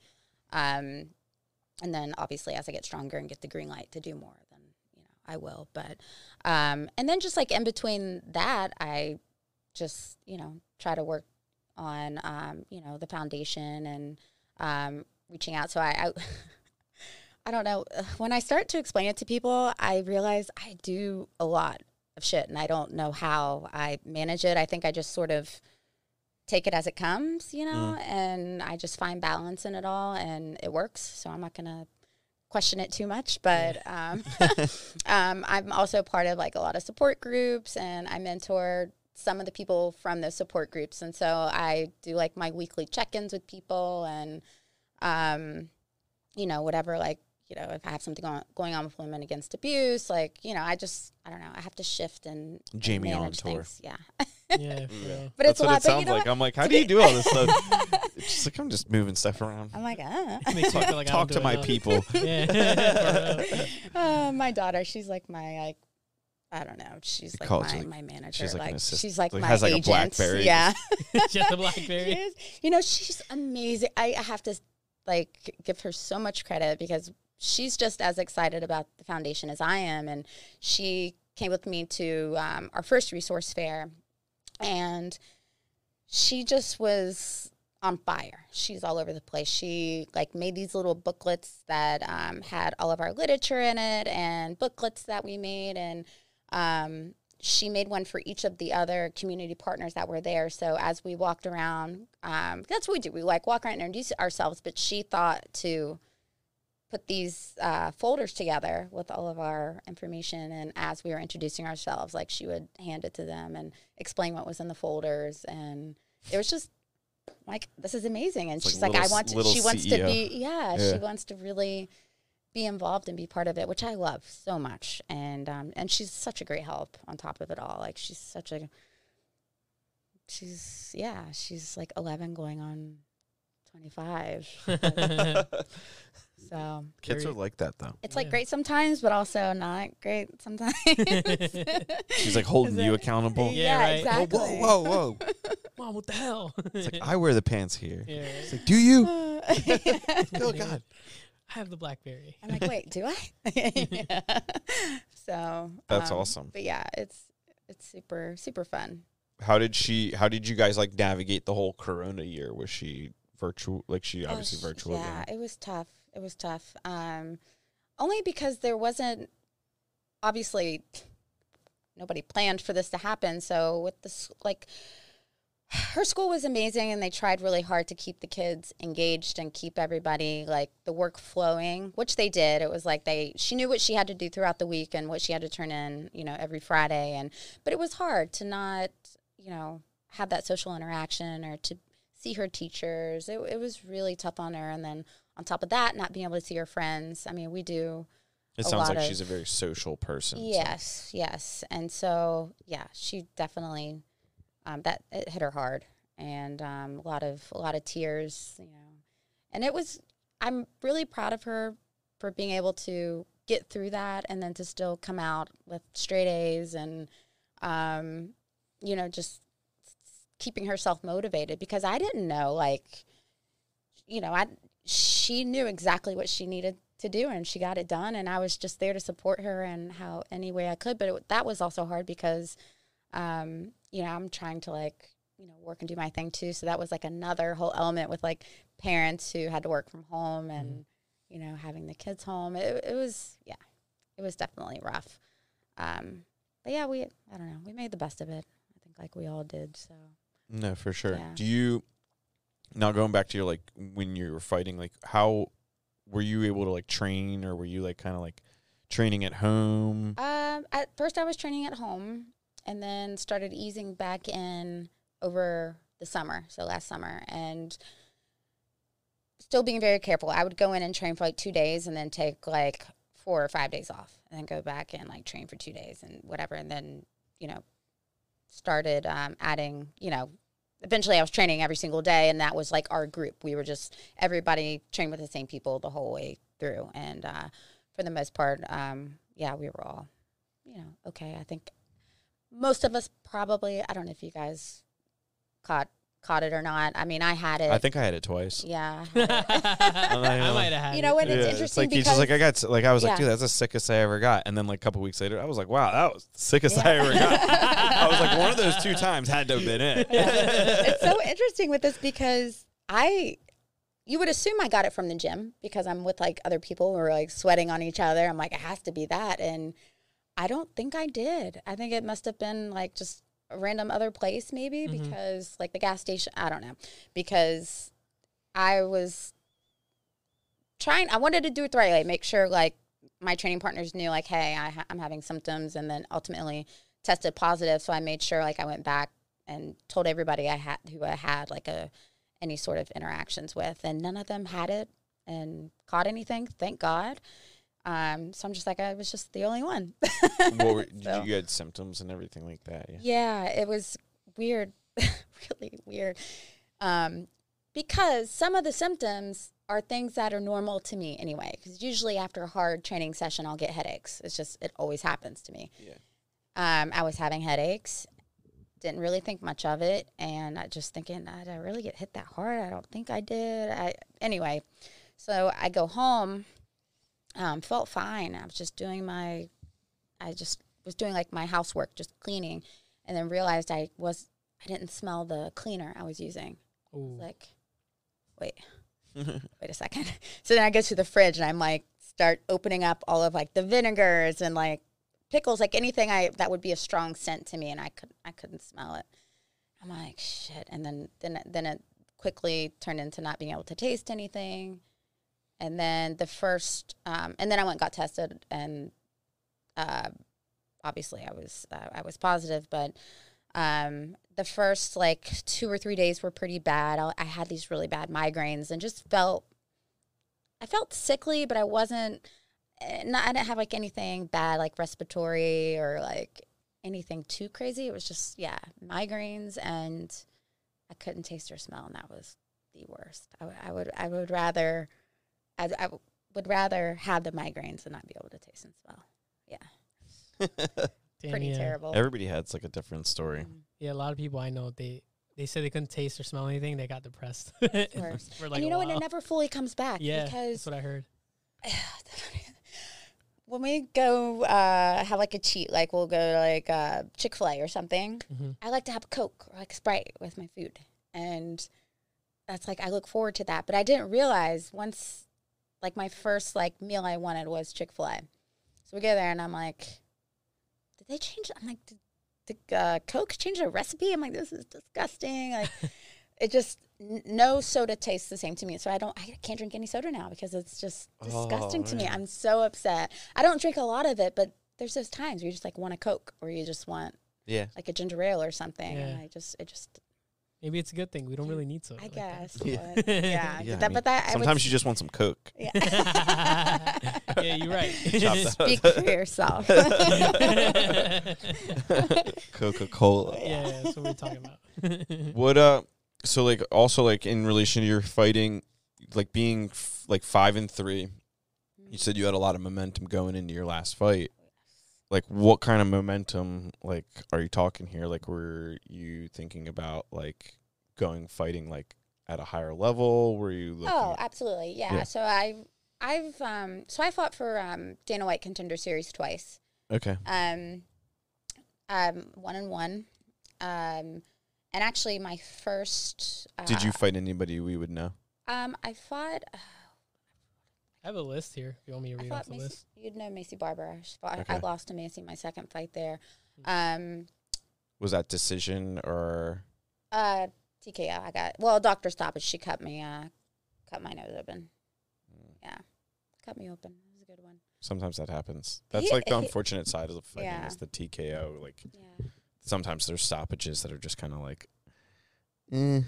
Um, and then obviously, as I get stronger and get the green light to do more, then you know I will. But um, and then just like in between that, I just you know try to work on um, you know the foundation and um, reaching out. So I, I, I don't know. When I start to explain it to people, I realize I do a lot of shit, and I don't know how I manage it. I think I just sort of take it as it comes, you know, and I just find balance in it all, and it works. So I'm not gonna question it too much, but um, um, I'm also part of like a lot of support groups, and I mentor some of the people from those support groups, and so I do like my weekly check-ins with people, and um, you know, whatever, like you know, if I have something on, going on with women against abuse, like you know, I just I don't know, I have to shift and, and Jamie on manage tour. things. Yeah, Yeah, for real. but it's That's a what lot. it sounds you know like. what? I'm like, how do you do all this stuff? it's just like I'm just moving stuff around. I'm like, ah. Makes me feel like I Talk don't to do my enough. people. Yeah. For real. uh, my daughter, she's like my like. I don't know. She's like call it my, like- my manager. she's like an assist- she's like like my has like a agent. Blackberry. Yeah. She has a She Blackberry. is. You know, she's amazing. I, I have to like give her so much credit because she's just as excited about the foundation as I am, and she came with me to um, our first resource fair, and she just was on fire. She's all over the place. She like made these little booklets that um, had all of our literature in it, and booklets that we made, and um, she made one for each of the other community partners that were there. So as we walked around, um, that's what we do. We like walk around and introduce ourselves, but she thought to put these uh, folders together with all of our information. And as we were introducing ourselves, like she would hand it to them and explain what was in the folders. And it was just like, this is amazing. And It's like she's like, I little want to, she wants to be, yeah, Yeah. she wants to really be involved and be part of it, which I love so much. And, um, and she's such a great help on top of it all. Like she's such a, she's, yeah, she's like 11 going on 25. So Kids are like that though. it's like Yeah. great sometimes, but also not great sometimes. She's like holding Is you accountable. Yeah, yeah, right. exactly. Whoa, whoa, whoa! Mom, what the hell? It's like I wear the pants here. yeah, It's like, do you? I'm Oh God! I have the BlackBerry. I'm like, wait, do I? yeah. So That's um, awesome. But yeah, it's it's super super fun. How did she? How did you guys like navigate the whole Corona year? Was she virtual? Like she Oh, obviously virtual. Yeah, again? it was tough. It was tough. Um, only because there wasn't obviously nobody planned for this to happen. So with this, like, her school was amazing, and they tried really hard to keep the kids engaged and keep everybody like the work flowing, which they did. It was like they she knew what she had to do throughout the week and what she had to turn in, you know, every Friday. And but it was hard to not, you know, have that social interaction or to see her teachers. It, it was really tough on her. And then on top of that, not being able to see her friends. I mean, we do. It sounds like of- she's a very social person. so- Yes, yes. And so, yeah, she definitely um, that it hit her hard, and um, a lot of a lot of tears, you know. And it was. I'm really proud of her for being able to get through that, and then to still come out with straight A's, and um, you know, just keeping herself motivated because I didn't know, like, you know, I she knew exactly what she needed to do and she got it done and I was just there to support her and how any way I could but it, that was also hard because um you know I'm trying to like you know work and do my thing too so that was like another whole element with like parents who had to work from home and you know having the kids home it, it was yeah it was definitely rough um but yeah we I don't know we made the best of it I think like we all did so No, for sure. Yeah. Do you now going back to your like when you were fighting, like how were you able to like train or were you like kind of like training at home? Um, at first, I was training at home, and then started easing back in over the summer, so last summer, and still being very careful. I would go in and train for like two days, and then take like four or five days off, and then go back and like train for two days and whatever, and then you know started um, adding, you know. Eventually, I was training every single day, and that was like our group. We were just everybody trained with the same people the whole way through, and uh, for the most part, um, yeah, we were all, you know, okay. I think most of us probably. I don't know if you guys caught caught it or not. I mean, I had it. I think I had it twice. yeah. I might have had. You know what? it. It's Yeah, interesting like he's just like I got s- like I was like, dude, that's the sickest I ever got. And then like a couple weeks later, I was like, wow, that was the sickest Yeah. I ever got. I was like, one of those two times had to have been it. it's so interesting with this because I, you would assume I got it from the gym because I'm with like other people who are like sweating on each other. I'm like, it has to be that. And I don't think I did. I think it must have been like just a random other place maybe Mhm. because like the gas station, I don't know, because I was trying, I wanted to do it the right way, make sure like my training partners knew like, hey, I ha- I'm having symptoms and then ultimately tested positive. So I made sure like I went back and told everybody I had who I had like a any sort of interactions with, and none of them had it and caught anything. Thank God. Um, so I'm just like I was just the only one. what were, did So- you, had symptoms and everything like that? Yeah. yeah, it was weird, really weird. Um, because some of the symptoms are things that are normal to me anyway. Because usually after a hard training session, I'll get headaches. It's just it always happens to me. Yeah. Um, I was having headaches. Didn't really think much of it, and I just thinking, "Uh, did I really get hit that hard? I don't think I did. I anyway. So I go home. Um, felt fine. I was just doing my, I just was doing like my housework, just cleaning, and then realized I was I didn't smell the cleaner I was using. Like, wait, wait a second. So then I go to the fridge and I'm like, start opening up all of like the vinegars and like pickles, like anything I that would be a strong scent to me, and I could I couldn't smell it. I'm like shit, and then then then it quickly turned into not being able to taste anything, and then the first, um, and then I went got tested, and uh, obviously I was uh, I was positive, but um, the first like two or three days were pretty bad. I, I had these really bad migraines and just felt I felt sickly, but I wasn't. eh, Not, I didn't have like anything bad, like respiratory or like anything too crazy. It was just yeah, migraines, and I couldn't taste or smell, and that was the worst. I, would- I would I would rather I, I would rather have the migraines than not be able to taste and smell. Yeah. Pretty yeah. terrible. Everybody has like a different story. Mm. Yeah, a lot of people I know they they said they couldn't taste or smell anything. They got depressed. Worse. For like and you a know what? It never fully comes back yeah, because that's what I heard. when we go uh, have like a cheat, like we'll go to like uh, Chick Fil A or something. hmm I like to have Coke or like Sprite with my food, and that's like I look forward to that. But I didn't realize once, like my first like meal I wanted was Chick Fil A. So we go there, and I'm like, did they change? I'm like, did, did uh, Coke change the recipe? I'm like, this is disgusting. Like, it just n- no soda tastes the same to me. So I don't, I can't drink any soda now because it's just disgusting Oh, to me. I'm so upset. I don't drink a lot of it, but there's those times where you just like want a Coke or you just want Yeah. like a ginger ale or something. And I just, it just, Maybe it's a good thing. We don't really need soda. I like that. guess. Yeah. But yeah. Yeah, I that, but that, I would Sometimes you just want some Coke. Yeah. yeah, you're right. Chop that. Speak for yourself. Coca Cola. yeah, that's what we're talking about. What uh? So like also like in relation to your fighting, like being f- like five and three, you said you had a lot of momentum going into your last fight. Like what kind of momentum like are you talking here? Like were you thinking about like going fighting like at a higher level? Were you looking oh, absolutely. Yeah. Yeah. So I, I've, um, so I fought for um, Dana White Contender Series twice. Okay. Um, um, one and one. Um, and actually, my first. Uh, Did you fight anybody we would know? Um, I fought. I have a list here. If you want me to read off fought the Maycee. list. You'd know Maycee Barber. I, fought, I lost to Maycee my second fight there. Um, Was that decision or uh, TKO. I got well, doctor stoppage. She cut me. Uh, cut my nose open. Yeah, cut me open. It was a good one. sometimes that happens? That's He- like the he- unfortunate side of the fighting Yeah. is the TKO. Like Yeah, sometimes there's stoppages that are just kind of like, yeah.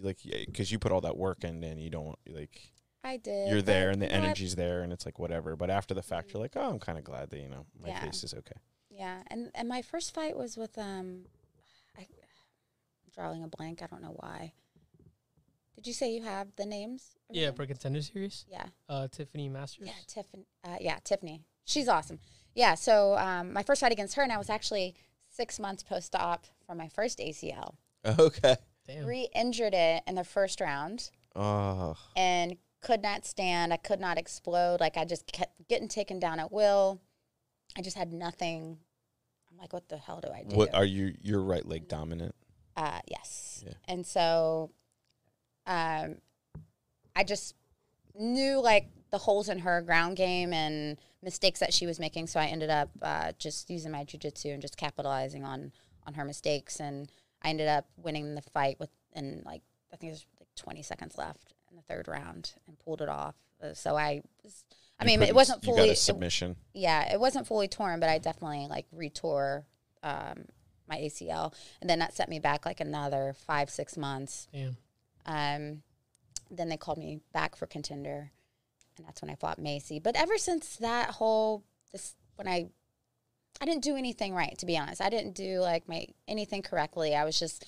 like because you put all that work in and you don't want like I did. you're there and the you know, I- energy's there and it's like whatever. But after the fact, you're like, oh, I'm kind of glad that you know my Yeah. case is okay. Yeah, and and my first fight was with um, I, I'm drawing a blank. I don't know why. Did you say you have the names? Yeah, them? for contender series. yeah, Uh, Tiffany Masters. yeah, Tiffany. Uh, yeah, Tiffany. She's awesome. Yeah, so um, my first fight against her, and I was actually six months post-op from my first ACL. Okay. Damn. Re-injured it in the first round, Oh, and could not stand. I could not explode. Like I just kept getting taken down at will. I just had nothing. I'm like, what the hell do I do? what are you? Your right leg dominant. Uh, yes. Yeah. And so, um, I just knew like the holes in her ground game and mistakes that she was making. So I ended up uh, just using my jujitsu and just capitalizing on on her mistakes. And I ended up winning the fight with in like I think there's like 20 seconds left third round and pulled it off. Uh, so I was. I You mean, it wasn't You fully. got a it- submission. yeah, it wasn't fully torn, but I definitely like retore um, my ACL, and then that set me back like another five six months. Damn. Um, then they called me back for contender, and that's when I fought Maycee. But ever since that whole this when I I didn't do anything right to be honest. I didn't do like my anything correctly. I was just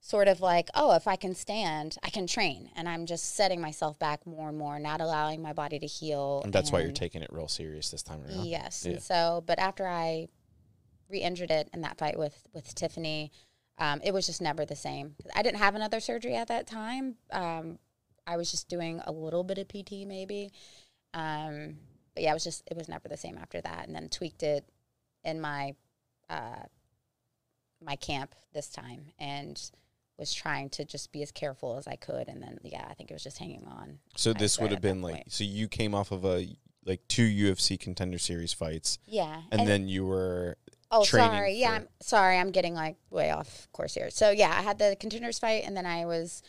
sort of like, oh, if I can stand, I can train, and I'm just setting myself back more and more, not allowing my body to heal. And that's why you're taking it real serious this time around. Yes. Yeah. And so, but after I re-injured it in that fight with with Tiffany, um, it was just never the same. I didn't have another surgery at that time. Um, I was just doing a little bit of PT maybe. Um, but yeah, it was just it was never the same after that. And then tweaked it in my uh, my camp this time and was trying to just be as careful as I could. And then yeah, I think it was just hanging on. So this would have been like point. so you came off of a like two UFC contender series fights, Yeah. and, then you were Oh, sorry. Yeah, I'm sorry. I'm getting like way off course here. So yeah, I had the contenders fight, and then I was,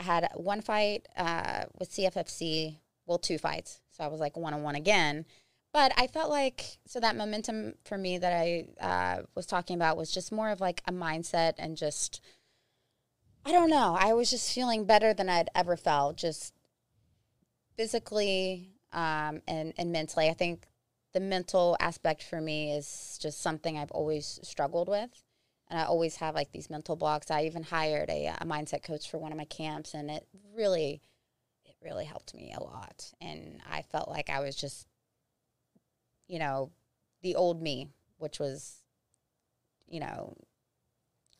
I had one fight uh, with CFFC well, two fights. So I was like one on one again. But I felt like so that momentum for me that I uh, was talking about was just more of like a mindset and just I don't know. I was just feeling better than I'd ever felt, just physically um, and and mentally. I think the mental aspect for me is just something I've always struggled with. And I always have like these mental blocks. I even hired a, a mindset coach for one of my camps, and it really, it really helped me a lot. And I felt like I was just, you know, the old me, which was, you know,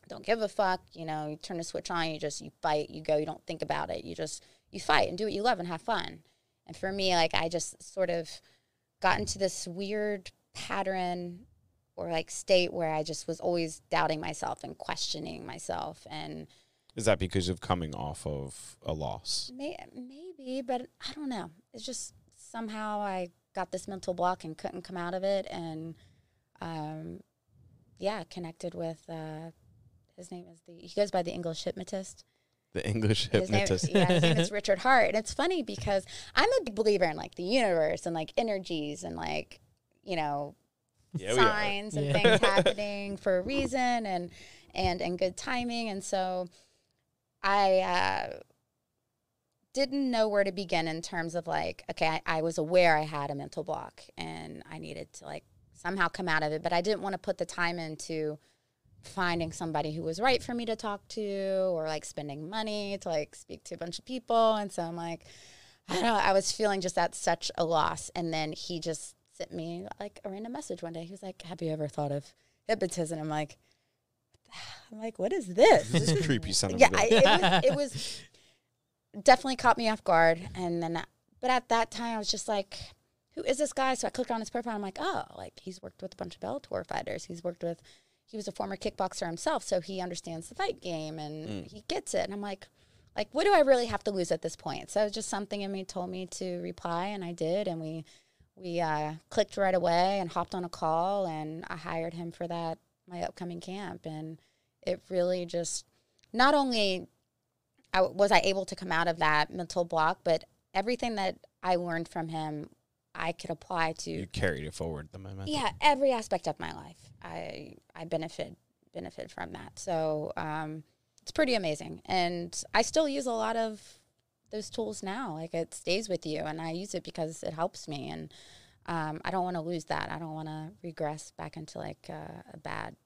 don't give a fuck. You know, you turn the switch on, you just you fight, you go, you don't think about it, you just you fight and do what you love and have fun. And for me, like I just sort of got into this weird pattern or like state where I just was always doubting myself and questioning myself and Is that because of coming off of a loss? may, maybe but I don't know it's just somehow I got this mental block and couldn't come out of it and um yeah connected with uh his name is the he goes by the English hypnotist The English his name, hypnotist. yeah, his name is Richard Hart. And it's funny because I'm a big believer in like the universe and like energies and like, you know, Yeah, signs and Yeah. things happening for a reason and and and good timing. And so I uh didn't know where to begin in terms of like, okay, I, I was aware I had a mental block and I needed to like somehow come out of it, but I didn't want to put the time into finding somebody who was right for me to talk to or like spending money to like speak to a bunch of people. And so I'm like, I don't know, I was feeling just at such a loss. And then he just sent me like a random message one day. He was like, Have you ever thought of hypnotism? I'm like, I'm like, what is this? This is creepy son of yeah, a I, it, was, it was definitely caught me off guard. And then, but at that time, I was just like, who is this guy? So I clicked on his profile. I'm like, oh, like he's worked with a bunch of Bellator fighters. He's worked with, he was a former kickboxer himself, so he understands the fight game and Mm. he gets it. And I'm like, like, what do I really have to lose at this point? So it was just something in me told me to reply, and I did. And we, we uh, clicked right away and hopped on a call, and I hired him for that my upcoming camp, and it really just not only I, was I able to come out of that mental block, but everything that I learned from him, I could apply to You carried it forward the moment. yeah every aspect of my life. I I benefit benefit from that. So um, it's pretty amazing, and I still use a lot of those tools now. Like it stays with you, and I use it because it helps me, and um, I don't want to lose that. I don't want to regress back into like uh, a bad.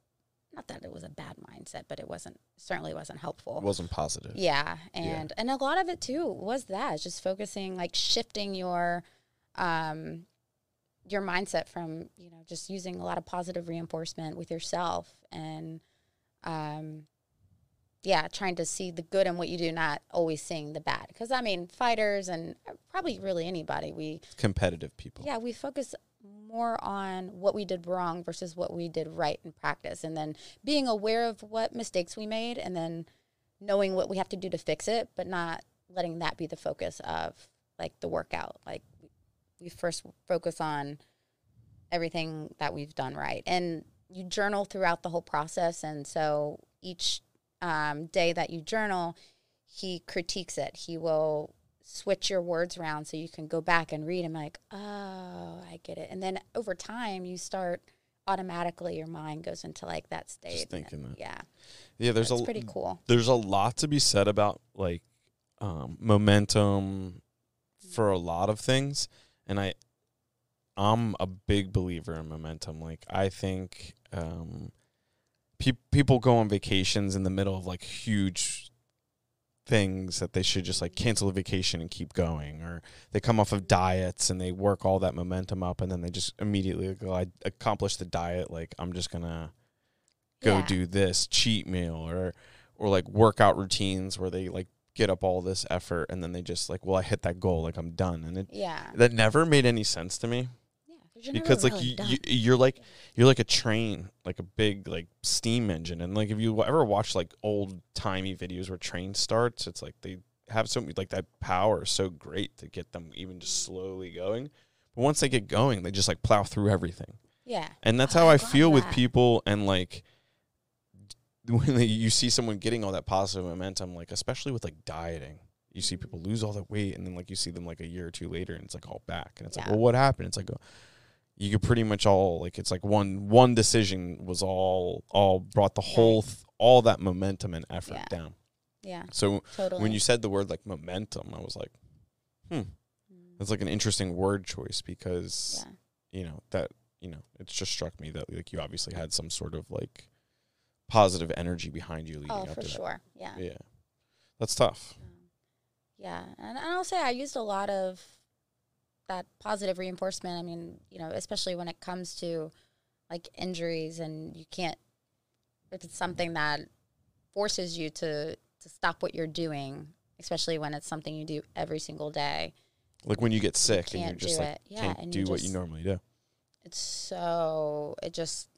Not that it was a bad mindset, but it wasn't certainly wasn't helpful. It wasn't positive. Yeah, and and a lot of it too was that just focusing, like shifting your, um, your mindset from you know just using a lot of positive reinforcement with yourself and, um, yeah, trying to see the good in what you do, not always seeing the bad. Because I mean, fighters and probably really anybody, we Competitive people. yeah, we focus more on what we did wrong versus what we did right in practice. And then being aware of what mistakes we made and then knowing what we have to do to fix it, but not letting that be the focus of like the workout. Like we first focus on everything that we've done right. And you journal throughout the whole process. And so each um, day that you journal, he critiques it. He will switch your words around so you can go back and read and like, oh, I get it. And then over time, you start automatically, your mind goes into like that state. and thinking that. Yeah, Yeah, there's it's a pretty cool. there's a lot to be said about like um, momentum for a lot of things, and I I'm a big believer in momentum. Like I think um, pe- people go on vacations in the middle of like huge things that they should just like cancel a vacation and keep going or they come off of diets and they work all that momentum up and then they just immediately go i accomplished the diet like i'm just gonna go Yeah. do this cheat meal or or like workout routines where they like get up all this effort and then they just like well i hit that goal like i'm done. And it Yeah, that never made any sense to me. Yeah. because like really you, you you're like you're like a train like a big like steam engine. And like if you ever watch like old timey videos where train starts it's like they have so like that power is so great to get them even just slowly going. But once they get going they just like plow through everything. Yeah, and that's Oh, how I I feel with people and like when you see someone getting all that positive momentum, like especially with like dieting, You see people lose all that weight, and then like you see them like a year or two later, and it's like all back, and it's like, well, what happened? It's like, oh, you could pretty much all like it's like one one decision was all all brought the whole th- all that momentum and effort Yeah. down. Yeah, So totally. when you said the word like momentum, I was like, Mm. that's like an interesting word choice because yeah. you know that you know it just struck me that like you obviously had some sort of like positive energy behind you leading Oh, up for to sure. Yeah. that. Yeah, that's tough. Um, Yeah, and, and I'll say I used a lot of that positive reinforcement. I mean, you know, especially when it comes to like injuries, and you can't. If it's something that forces you to to stop what you're doing, especially when it's something you do every single day, Like when you get sick and you're just do like it. Yeah, can't and do you what you normally do. it's so it just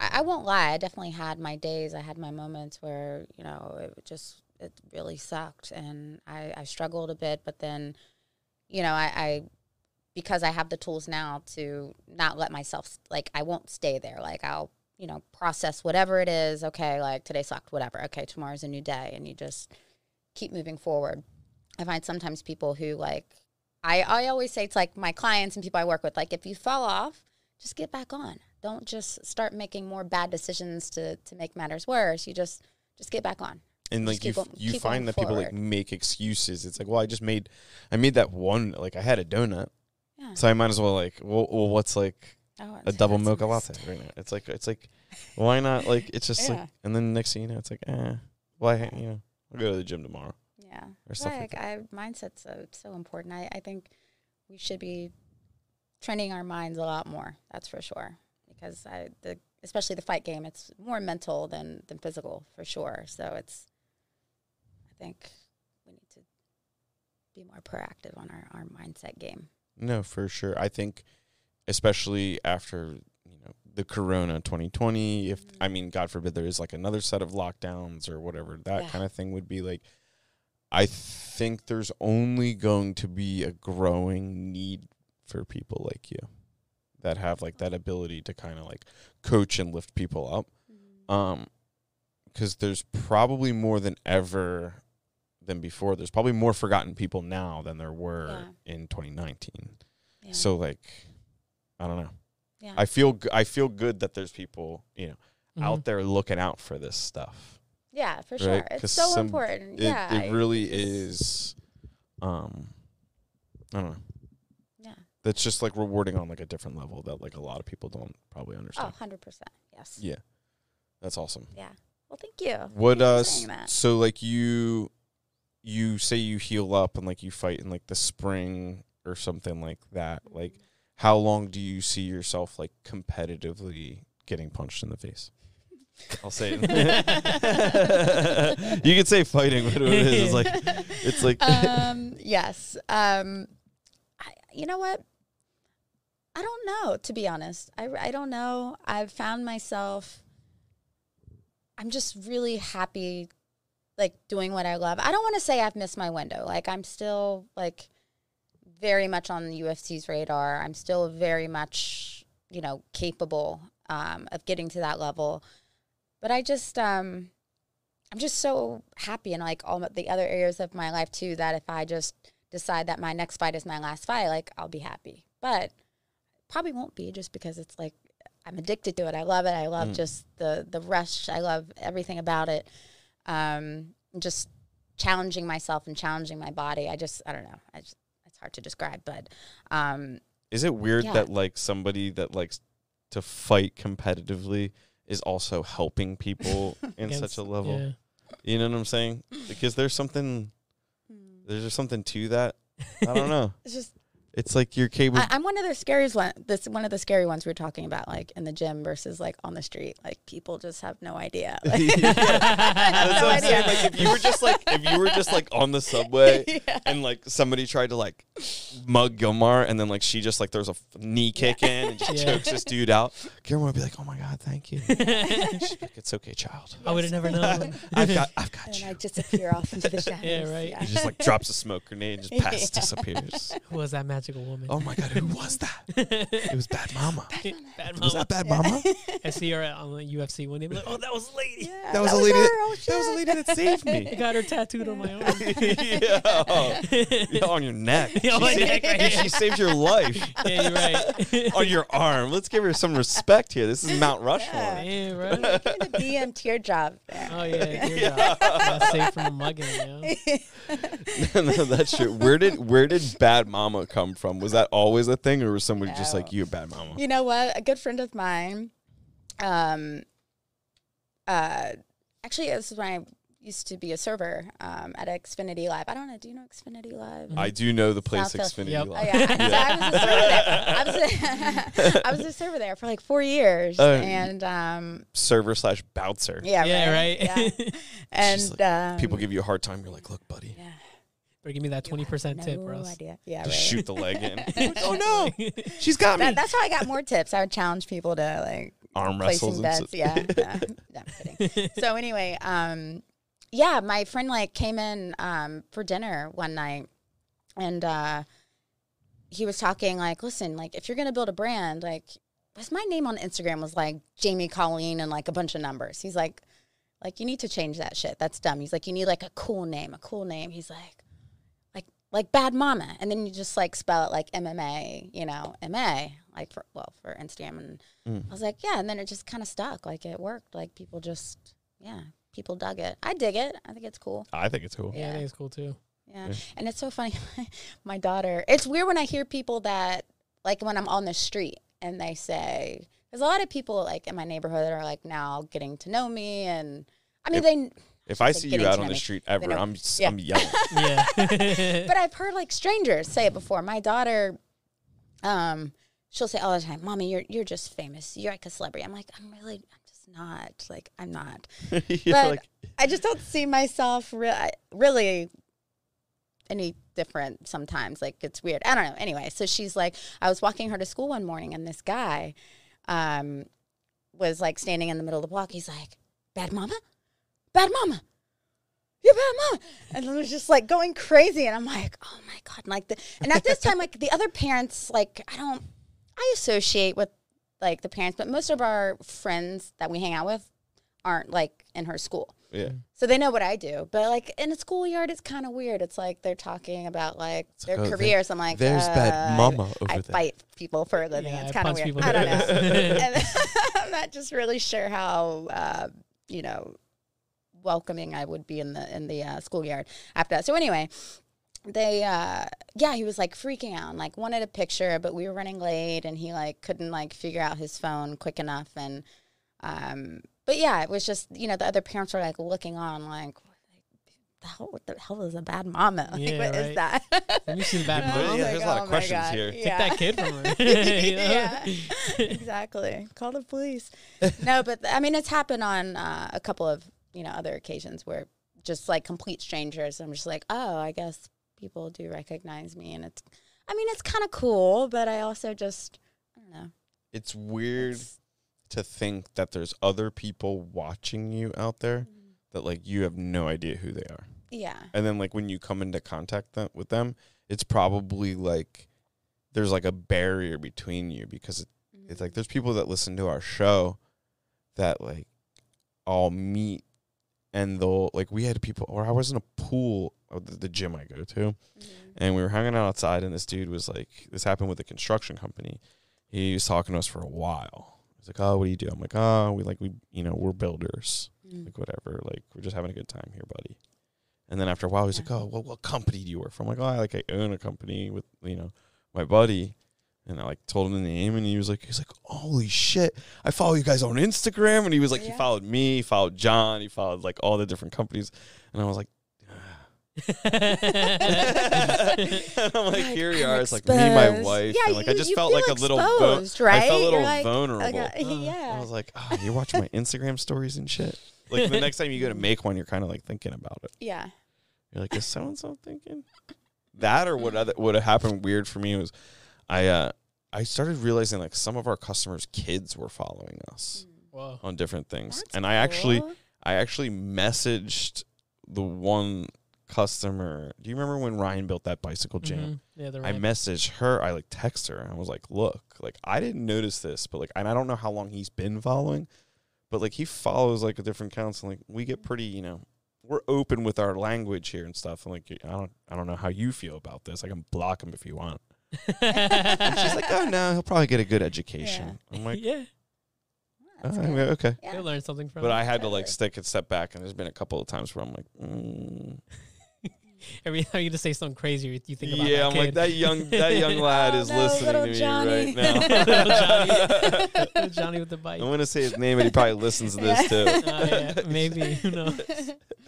I, I won't lie i definitely had my days i had my moments where you know it just it really sucked and i i struggled a bit but then you know i i because i have the tools now to not let myself like i won't stay there like i'll you know process whatever it is okay like today sucked whatever okay tomorrow's a new day and you just keep moving forward. I find sometimes people who like I, I always say it's like my clients and people I work with, like if you fall off, just get back on. Don't just start making more bad decisions to, to make matters worse. You just just get back on. And like you, on- you find that people like make excuses. It's like, well, I just made, I made that one. Like I had a donut, Yeah. so I might as well like, well, well what's like Oh, a double mocha latte right now? It's like, it's like, why not? Like it's just Yeah. like, and then next thing you know, it's like, eh, why? You know, I'll go to the gym tomorrow. Yeah. or stuff Right, like I, mindset's so so important. I, I think we should be training our minds a lot more. That's for sure. Because I the especially the fight game, it's more mental than than physical for sure. So it's I think we need to be more proactive on our, our mindset game. No, for sure. I think, especially after you know the Corona 2020, if I mm-hmm. mean, God forbid, there is like another set of lockdowns or whatever that Yeah. kind of thing would be like. I think there's only going to be a growing need for people like you that have like that ability to kind of like coach and lift people up. Um, because there's probably more than ever than before. There's probably more forgotten people now than there were in 2019. Yeah. So like, I don't know. yeah. I feel g- I feel good that there's people you know Mhm. out there looking out for this stuff. yeah, for right? sure. 'Cause It's so some- important. It yeah. it really is. Um, I don't know. Yeah. That's just like rewarding on like a different level that like a lot of people don't probably Oh, understand. 100%. Yes. Yeah, that's awesome. Yeah. Well, thank you. What Thank uh? for s- saying that. So like you, you say you heal up and like you fight in like the spring or something like that. Like, how long do you see yourself like competitively getting punched in the face? I'll say it. you could say fighting, but it is it's like it's like um, yes. Um, I, you know what? I don't know, to be honest. I, I don't know. I've found myself, I'm just really happy, like, doing what I love. I don't want to say I've missed my window. Like, I'm still, like, very much on the UFC's radar. I'm still very much, you know, capable um, of getting to that level. But I just, um, I'm just so happy in like all the other areas of my life too that if I just decide that my next fight is my last fight, like I'll be happy. But probably won't be just because it's like I'm addicted to it. I love it. I love Mm. just the the rush. I love everything about it. Um, just challenging myself and challenging my body. I just I don't know. I just, it's hard to describe, but um, Is it weird Yeah. that like somebody that likes to fight competitively is also helping people in Against- such a level? Yeah. You know what I'm saying? Because there's something there's just something to that. I don't know. it's just It's like you're capable. I, I'm one of the scariest one. This one of the scary ones we are talking about, like in the gym versus like on the street. Like people just have no idea. Like, That's no what I'm saying. idea. Like if you were just like if you were just like on the subway Yeah. and like somebody tried to like mug Gilmar and then like she just like throws a f- knee kick in and just Yeah. chokes this dude out, Gilmar would be like, "Oh my god, thank you." She'd be like, it's okay, child. I would have never known. I've got I've got and you. I disappear off into the shadows. Yeah, right. He just like drops a smoke grenade and just pass disappears. Who was that magic mythical woman. Oh my god, who was that? It was Bad Mama. Bad Was mama. that Bad Mama? I see her on the UFC one day. I'm like, oh, that was a lady. Yeah, That was a lady. her, That, oh, that was a lady that saved I me. got her tattooed on my arm. yeah. Yeah, on your neck. Yeah, on my She neck, saved- right She saved your life. yeah, you're right. on your arm. Let's give her some respect here. This is Mount Rushmore. yeah, right. Kind of BM teardrop there. Oh yeah, teardrop. Got saved from a mugging. You know? no, that's true. Where did where did Bad Mama come from? Was that always a thing, or was somebody just like you, a Bad Mama? You know what? A good friend of mine, um, uh, actually, this is when I used to be a server um, at Xfinity Live. I don't know. Do you know Xfinity Live? I do know the place South Philly. Xfinity Yep. Oh, Live. yeah. I, so I was a server there. I was a, I was a server there for like four years, Oh. and um, Server slash bouncer. yeah, Yeah, right, right. yeah. and just um, People give you a hard time. You're like, look, buddy, yeah, Better give me that twenty percent no tip, or else. idea. Yeah, just right. shoot the leg in. oh no, she's got me. That, that's how I got more tips. I would challenge people to like Arm wrestles bets. so- Yeah, yeah. No, kidding. So anyway, um, yeah, my friend like came in um for dinner one night, and uh, he was talking like, listen, like if you're gonna build a brand, like, was my name on Instagram was like Jamie Colleen and like a bunch of numbers. He's like, like you need to change that shit. That's dumb. He's like, you need like a cool name, a cool name. He's like, like like Bad Mama, and then you just like spell it like MMA, you know, Ma, like for well for Instagram and. Mm. I was like, yeah, and then it just kind of stuck. Like it worked. Like people just, yeah, people dug it. I dig it. I think it's cool. I think it's cool. Yeah, I think it's cool too. Yeah, Yeah. and it's so funny. My daughter. It's weird when I hear people that like when I'm on the street and they say, there's a lot of people like in my neighborhood that are like now getting to know me, and I mean they. If I Like see getting you out on the street ever, I'm s- yeah. I'm yelling. Yeah. But I've heard like strangers say it before. My daughter, um, she'll say all the time, "Mommy, you're you're just famous. You're like a celebrity." I'm like, I'm really, I'm just not. Like, I'm not. But like, I just don't see myself re- really any different sometimes. Like it's weird. I don't know. Anyway, so she's like, I was walking her to school one morning, and this guy um, was like standing in the middle of the block. He's like, "Bad mama, bad mama." You're bad mama, and it was just like going crazy, and I'm like, oh my god! And like the, and at this time, like the other parents, like I don't, I associate with like the parents, but most of our friends that we hang out with aren't like in her school. yeah. So they know what I do. But like in a schoolyard, it's kind of weird. It's like they're talking about like their like, oh, there- careers. I'm like, there's uh, bad mama over I there. fight people for a living. Yeah, it's kind of weird. I don't know. and I'm not just really sure how uh, you know welcoming I would be in the in the uh, schoolyard after that. So anyway, they uh yeah he was like freaking out and like wanted a picture but we were running late and he like couldn't like figure out his phone quick enough and um but yeah it was just you know the other parents were like looking on like the hell, what the hell is a bad mama like Yeah, what is right. that Let me see the bad I mom. was Yeah, like, there's a lot of "Oh my questions God." here. Take that kid from her. Yeah, exactly. Call the police. no, but I mean, it's happened on uh, a couple of you know other occasions where just like complete strangers. I'm just like, oh, I guess people do recognize me, and it's. I mean, it's kind of cool, but I also just, I don't know. It's weird It's- to think that there's other people watching you out there Mm. that like you have no idea who they are. yeah, And then like when you come into contact them, with them, it's probably like there's like a barrier between you because it, it's like there's people that listen to our show that like all meet and they'll like we had people or I was in a pool of the, the gym I go to Mhm. and we were hanging out outside and this dude was like this happened with a construction company. He was talking to us for a while. He's like oh what do you do? I'm like oh we like we you know we're builders. Mm. like whatever. Like we're just having a good time here buddy. And then after a while he's like oh well what company do you work for? I'm like oh I like i own a company with you know my buddy and I like told him the name, and he was like, he's like, holy shit, I follow you guys on Instagram, and he was like, he followed me, he followed John, he followed like all the different companies, and I was like, ah. and I'm like, here we are. It's like me my wife. Yeah, and like I you- just felt like a little vo- exposed, right? I felt a little like, vulnerable. Okay, yeah. I was like, ah, oh, you're watching my Instagram stories and shit. Like the next time you go to make one, you're kind of like thinking about it. yeah. You're like, is so and so thinking that, or what? Other what happened weird for me was, I uh I started realizing like some of our customers' kids were following us Whoa. on different things, That's and I actually cool. I actually messaged the one customer. Do you remember when Ryan built that bicycle jam? Mhm. Yeah, the I messaged her. I like text her and I was like, "Look, like I didn't notice this, but like, and I don't know how long he's been following, but like he follows like a different accounts, and like we get pretty, you know, we're open with our language here and stuff. And like, I don't, I don't know how you feel about this. I can block him if you want." And she's like, "Oh no, he'll probably get a good education." I'm like, yeah, oh, That's good. "Okay." Yeah. you'll learn something from. But it. I had to like stick and step back, and there's been a couple of times where I'm like, mm. every time you just say something crazy, you think about yeah, that I'm like that young that young lad Oh, is no, listening little to me Johnny. right now. Little Johnny. Little Johnny with the bike. I'm gonna say his name, and he probably listens to this too. Oh, yeah, maybe. Who knows?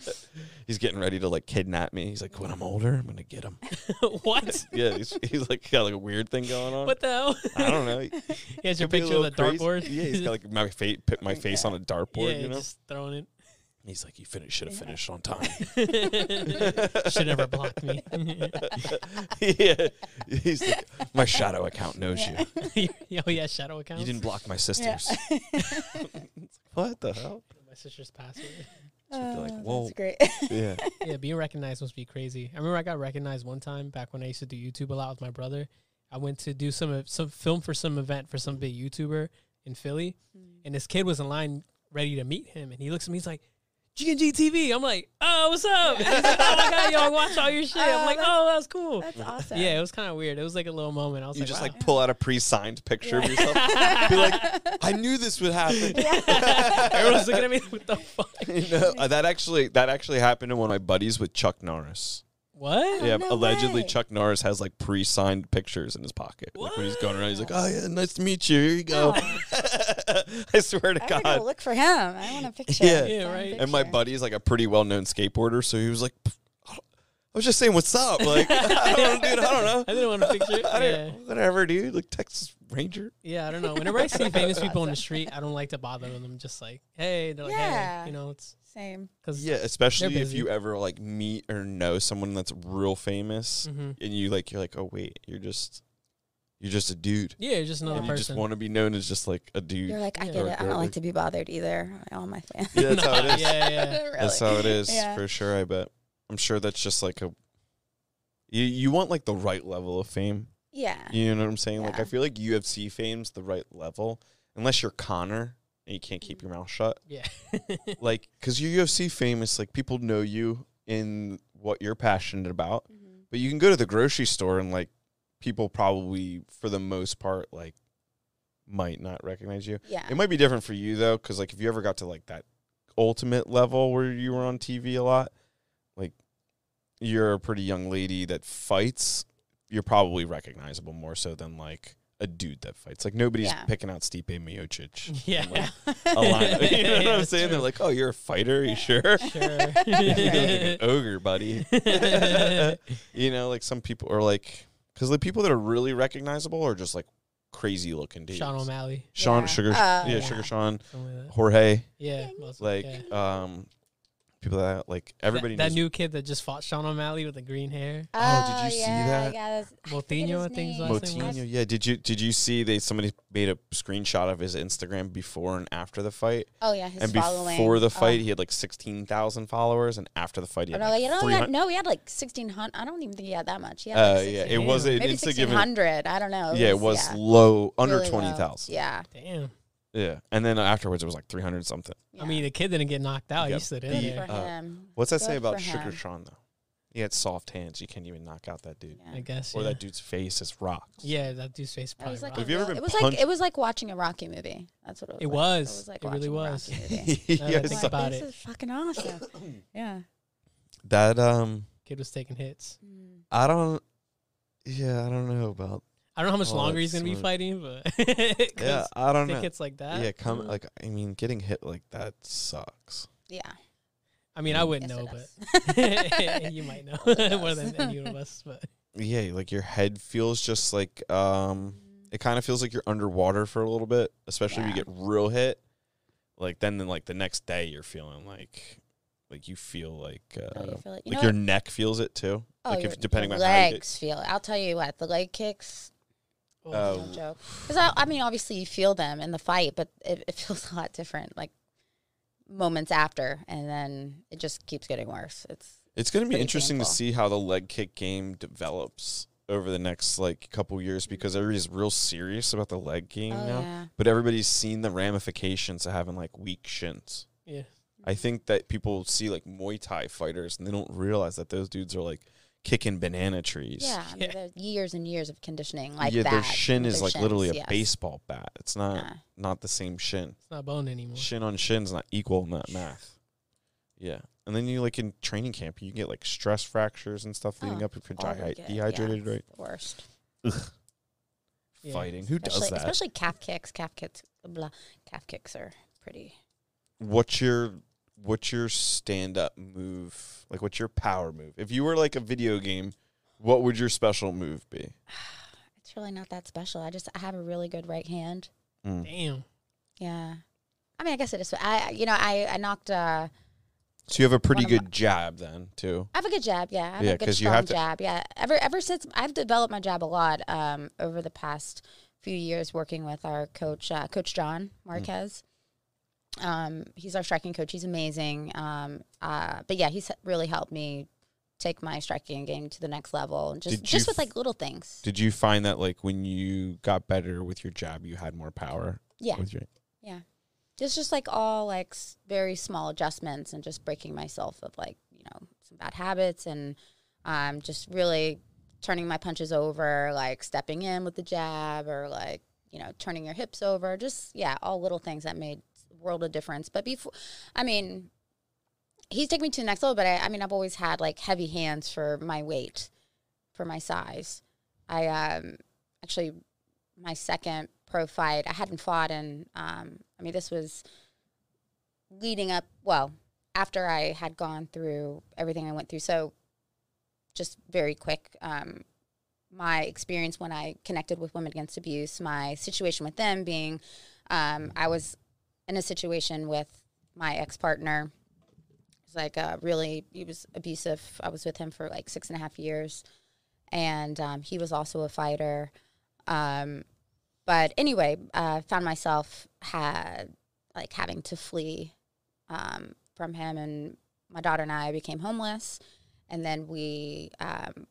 He's getting ready to like kidnap me. He's like, when I'm older, I'm gonna get him. what? yeah, he's, he's like got like a weird thing going on. What the hell? I don't know. He He has your could be a picture of the crazy. dartboard. Yeah, he's got like my face, put my face on a dartboard. yeah, you know. just throwing it. He's like, you finished, should have finished on time. Should never blocked me. yeah, he's like, my shadow account knows you. oh yeah, shadow account. You didn't block my sisters. what the hell? My sister's password. She'd be like, Oh, whoa. That's great. Yeah. yeah, being recognized must be crazy. I remember I got recognized one time back when I used to do YouTube a lot with my brother. I went to do some some film for some event for some big YouTuber in Philly, hmm. and this kid was in line ready to meet him, and he looks at me, he's like. G and G TV. I'm like, oh, what's up? And he's like, oh my god, yo, I watch all your shit. I'm Oh, like, that's- oh, that's cool. That's awesome. Yeah, it was kind of weird. It was like a little moment. I was You like, just wow. like pull out a pre-signed picture of yourself. Be like, I knew this would happen. everyone's looking at me. What the fuck? You know, uh, that actually that actually happened to one of my buddies with Chuck Norris. What? yeah, no allegedly way. Chuck Norris has like pre-signed pictures in his pocket. Like when he's going around, he's like, "Oh yeah, nice to meet you. Here you go." I swear to I God. go look for him. I want a picture. Yeah. Yeah, Signed right. And my picture. buddy's like a pretty well-known skateboarder, so he was like, "I was just saying, what's up?" Like, I don't, know, dude, I don't know. I didn't want to picture it. I Yeah. don't, whatever, dude. Like Texas Ranger. Yeah, I don't know. Whenever I see famous people on the street, I don't like to bother them. I'm just like, hey, they're like, Yeah. hey, you know, it's Same. because Yeah, especially if you ever like meet or know someone that's real famous, Mhm. and you like, you're like, oh wait, you're just, you're just a dude. yeah, it's just another and you person. just want to be known as just like a dude. You're like, I Yeah. get Or it. I don't girly. like to be bothered either. All my fans. Yeah, that's how it is. yeah, yeah. Really. That's how it is Yeah. for sure. I bet. I'm sure that's just like a. You you want like the right level of fame. Yeah. You know what I'm saying? Like I feel like UFC fame's the right level, unless you're Conor and you can't keep your mouth shut. Yeah. Like, cause you're UFC famous, like people know you in what you're passionate about. Mhm. But you can go to the grocery store and like people probably, for the most part, like might not recognize you. Yeah. It might be different for you though, because like if you ever got to like that ultimate level where you were on TV a lot, like you're a pretty young lady that fights, you're probably recognizable more so than like a dude that fights. Like nobody's Yeah. picking out Stipe Miocic. yeah. Like, a lot. You know what Yeah, I'm that's saying? They're like, "Oh, you're a fighter? Are you sure?" Sure. you look like an ogre, buddy. you know, like some people are like, because the people that are really recognizable are just like crazy looking dudes. Sean O'Malley. Sean Yeah. Sugar, Oh, yeah, yeah. Sugar Sean, like. Jorge, Yeah. like yeah. um, people that like everybody that, that new kid that just fought Sean O'Malley with the green hair. Oh, did you see that? Yeah, that's, I Moutinho, I think his name. last name. Moutinho, yeah. Did you did you see they somebody made a screenshot of his Instagram before and after the fight? Oh yeah, his and following. before the Oh. fight, he had like sixteen thousand followers, and after the fight, he Oh, had no, like you know, he 300 had, no, he had like sixteen hundred. I don't even think he had that much. He had Uh, like yeah, it was Damn. an maybe Insta sixteen given. hundred. I don't know. Yeah, it was yeah, low, under really twenty low. Yeah, Damn. Yeah, and then afterwards it was like three hundred something. yeah. I mean, the kid didn't get knocked out. Yep. He stood in good there. for Uh, him. What's that say about for Sugar. Sean though? He had soft hands. You can't even knock out that dude. Yeah. I guess. Or yeah. that dude's face is rocks. Yeah, that dude's face probably. was like rocked. Have you ever been it was punched- like it was like watching a Rocky movie. That's what it was. It like. was. It was like It really watching a was. Rocky movie. Now that I yeah, think so- about this it. is fucking awesome. yeah. that um, Kid was taking hits. Mm. I don't. Yeah, I don't know about. I don't know how much Oh, longer he's gonna be fighting, but Yeah, I don't take know. hits like that. Yeah, come mm. like I mean, getting hit like that sucks. Yeah. I mean, I wouldn't Yes, know, but you might know more than any of us. But Yeah, like your head feels just like um, it kind of feels like you're underwater for a little bit, especially if you get real hit. Like then, then like the next day, you're feeling like, like you feel like, uh, Oh, you feel it. You like your what? neck feels it too. Oh, like if depending the on how you get, legs feel. it. I'll tell you what, the leg kicks. No um, joke. Because I, I mean, obviously you feel them in the fight, but it, it feels a lot different. Like moments after, and then it just keeps getting worse. It's It's going to be interesting painful. to see how the leg kick game develops over the next like couple years because everybody's real serious about the leg game oh now. yeah. But everybody's seen the ramifications of having like weak shins. Yeah. I think that people see like Muay Thai fighters and they don't realize that those dudes are like kicking banana trees. Yeah, I mean, Yeah. there's years and years of conditioning like yeah, that. their shin is Their like literally a yes. baseball bat. It's not Yeah. not the same shin. It's not bone anymore. Shin on shin's not equal in that math. Yeah. And then you like in training camp, you get like stress fractures and stuff leading Oh, up if you're all we dehy- get, dehydrated, yeah, right? it's the worst. Yeah. Fighting. Who especially, does that? Especially calf kicks. Calf kicks. Blah. Calf kicks are pretty. what's your what's your stand up move? Like what's your power move? If you were like a video game, what would your special move be? It's really not that special. I just I have a really good right hand. Mm. Damn. Yeah. I mean, I guess it is. I you know I I knocked. uh So you have a pretty One of good jab then too. I have a good jab. Yeah, I have Yeah, a good 'cause you have to- jab. Yeah. Ever ever since I've developed my jab a lot um over the past few years working with our coach uh, Coach John Marquez. Um, he's our striking coach. He's amazing. Um, uh, but yeah, he's really helped me take my striking game to the next level. Just Did just with like little things. Did you find that like when you got better with your jab, you had more power? Yeah. Your, It's just like all like very small adjustments and just breaking myself of like you know some bad habits and um, just really turning my punches over, like stepping in with the jab or like you know turning your hips over. Just yeah, all little things that made world of difference. But before, I mean, he's taken me to the next level. But I, I mean, I've always had like heavy hands for my weight, for my size. I um actually my second pro fight. I hadn't fought in. Um, I mean, this was leading up. Well, after I had gone through everything I went through. So, just very quick. Um, my experience when I connected with Women Against Abuse, my situation with them being, um, I was in a situation with my ex partner. It was like uh, really, he was abusive. I was with him for like six and a half years, and um, he was also a fighter. Um, but anyway, uh, found myself had like having to flee um, from him, and my daughter and I became homeless, and then we um,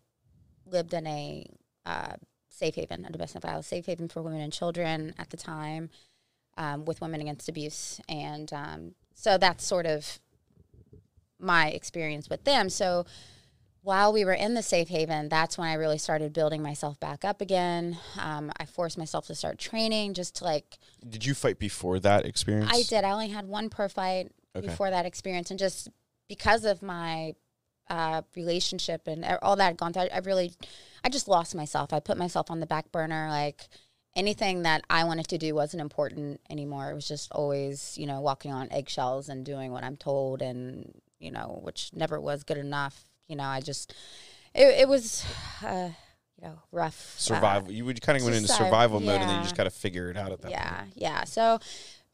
lived in a uh, safe haven, a domestic violence safe haven for women and children at the time, um, with Women Against Abuse, and um, so that's sort of my experience with them. So while we were in the safe haven, that's when I really started building myself back up again. Um, I forced myself to start training just to like, did you fight before that experience? I did. I only had one pro fight Okay. before that experience. And just because of my uh, relationship and all that had gone through, I, I really, I just lost myself. I put myself on the back burner. Like anything that I wanted to do wasn't important anymore. It was just always, you know, walking on eggshells and doing what I'm told and, you know, which never was good enough. You know, I just, it, it was, uh, you know, rough. uh, survival. you would kind of went into survival mode, and then you just got to figure it out at that yeah point. yeah so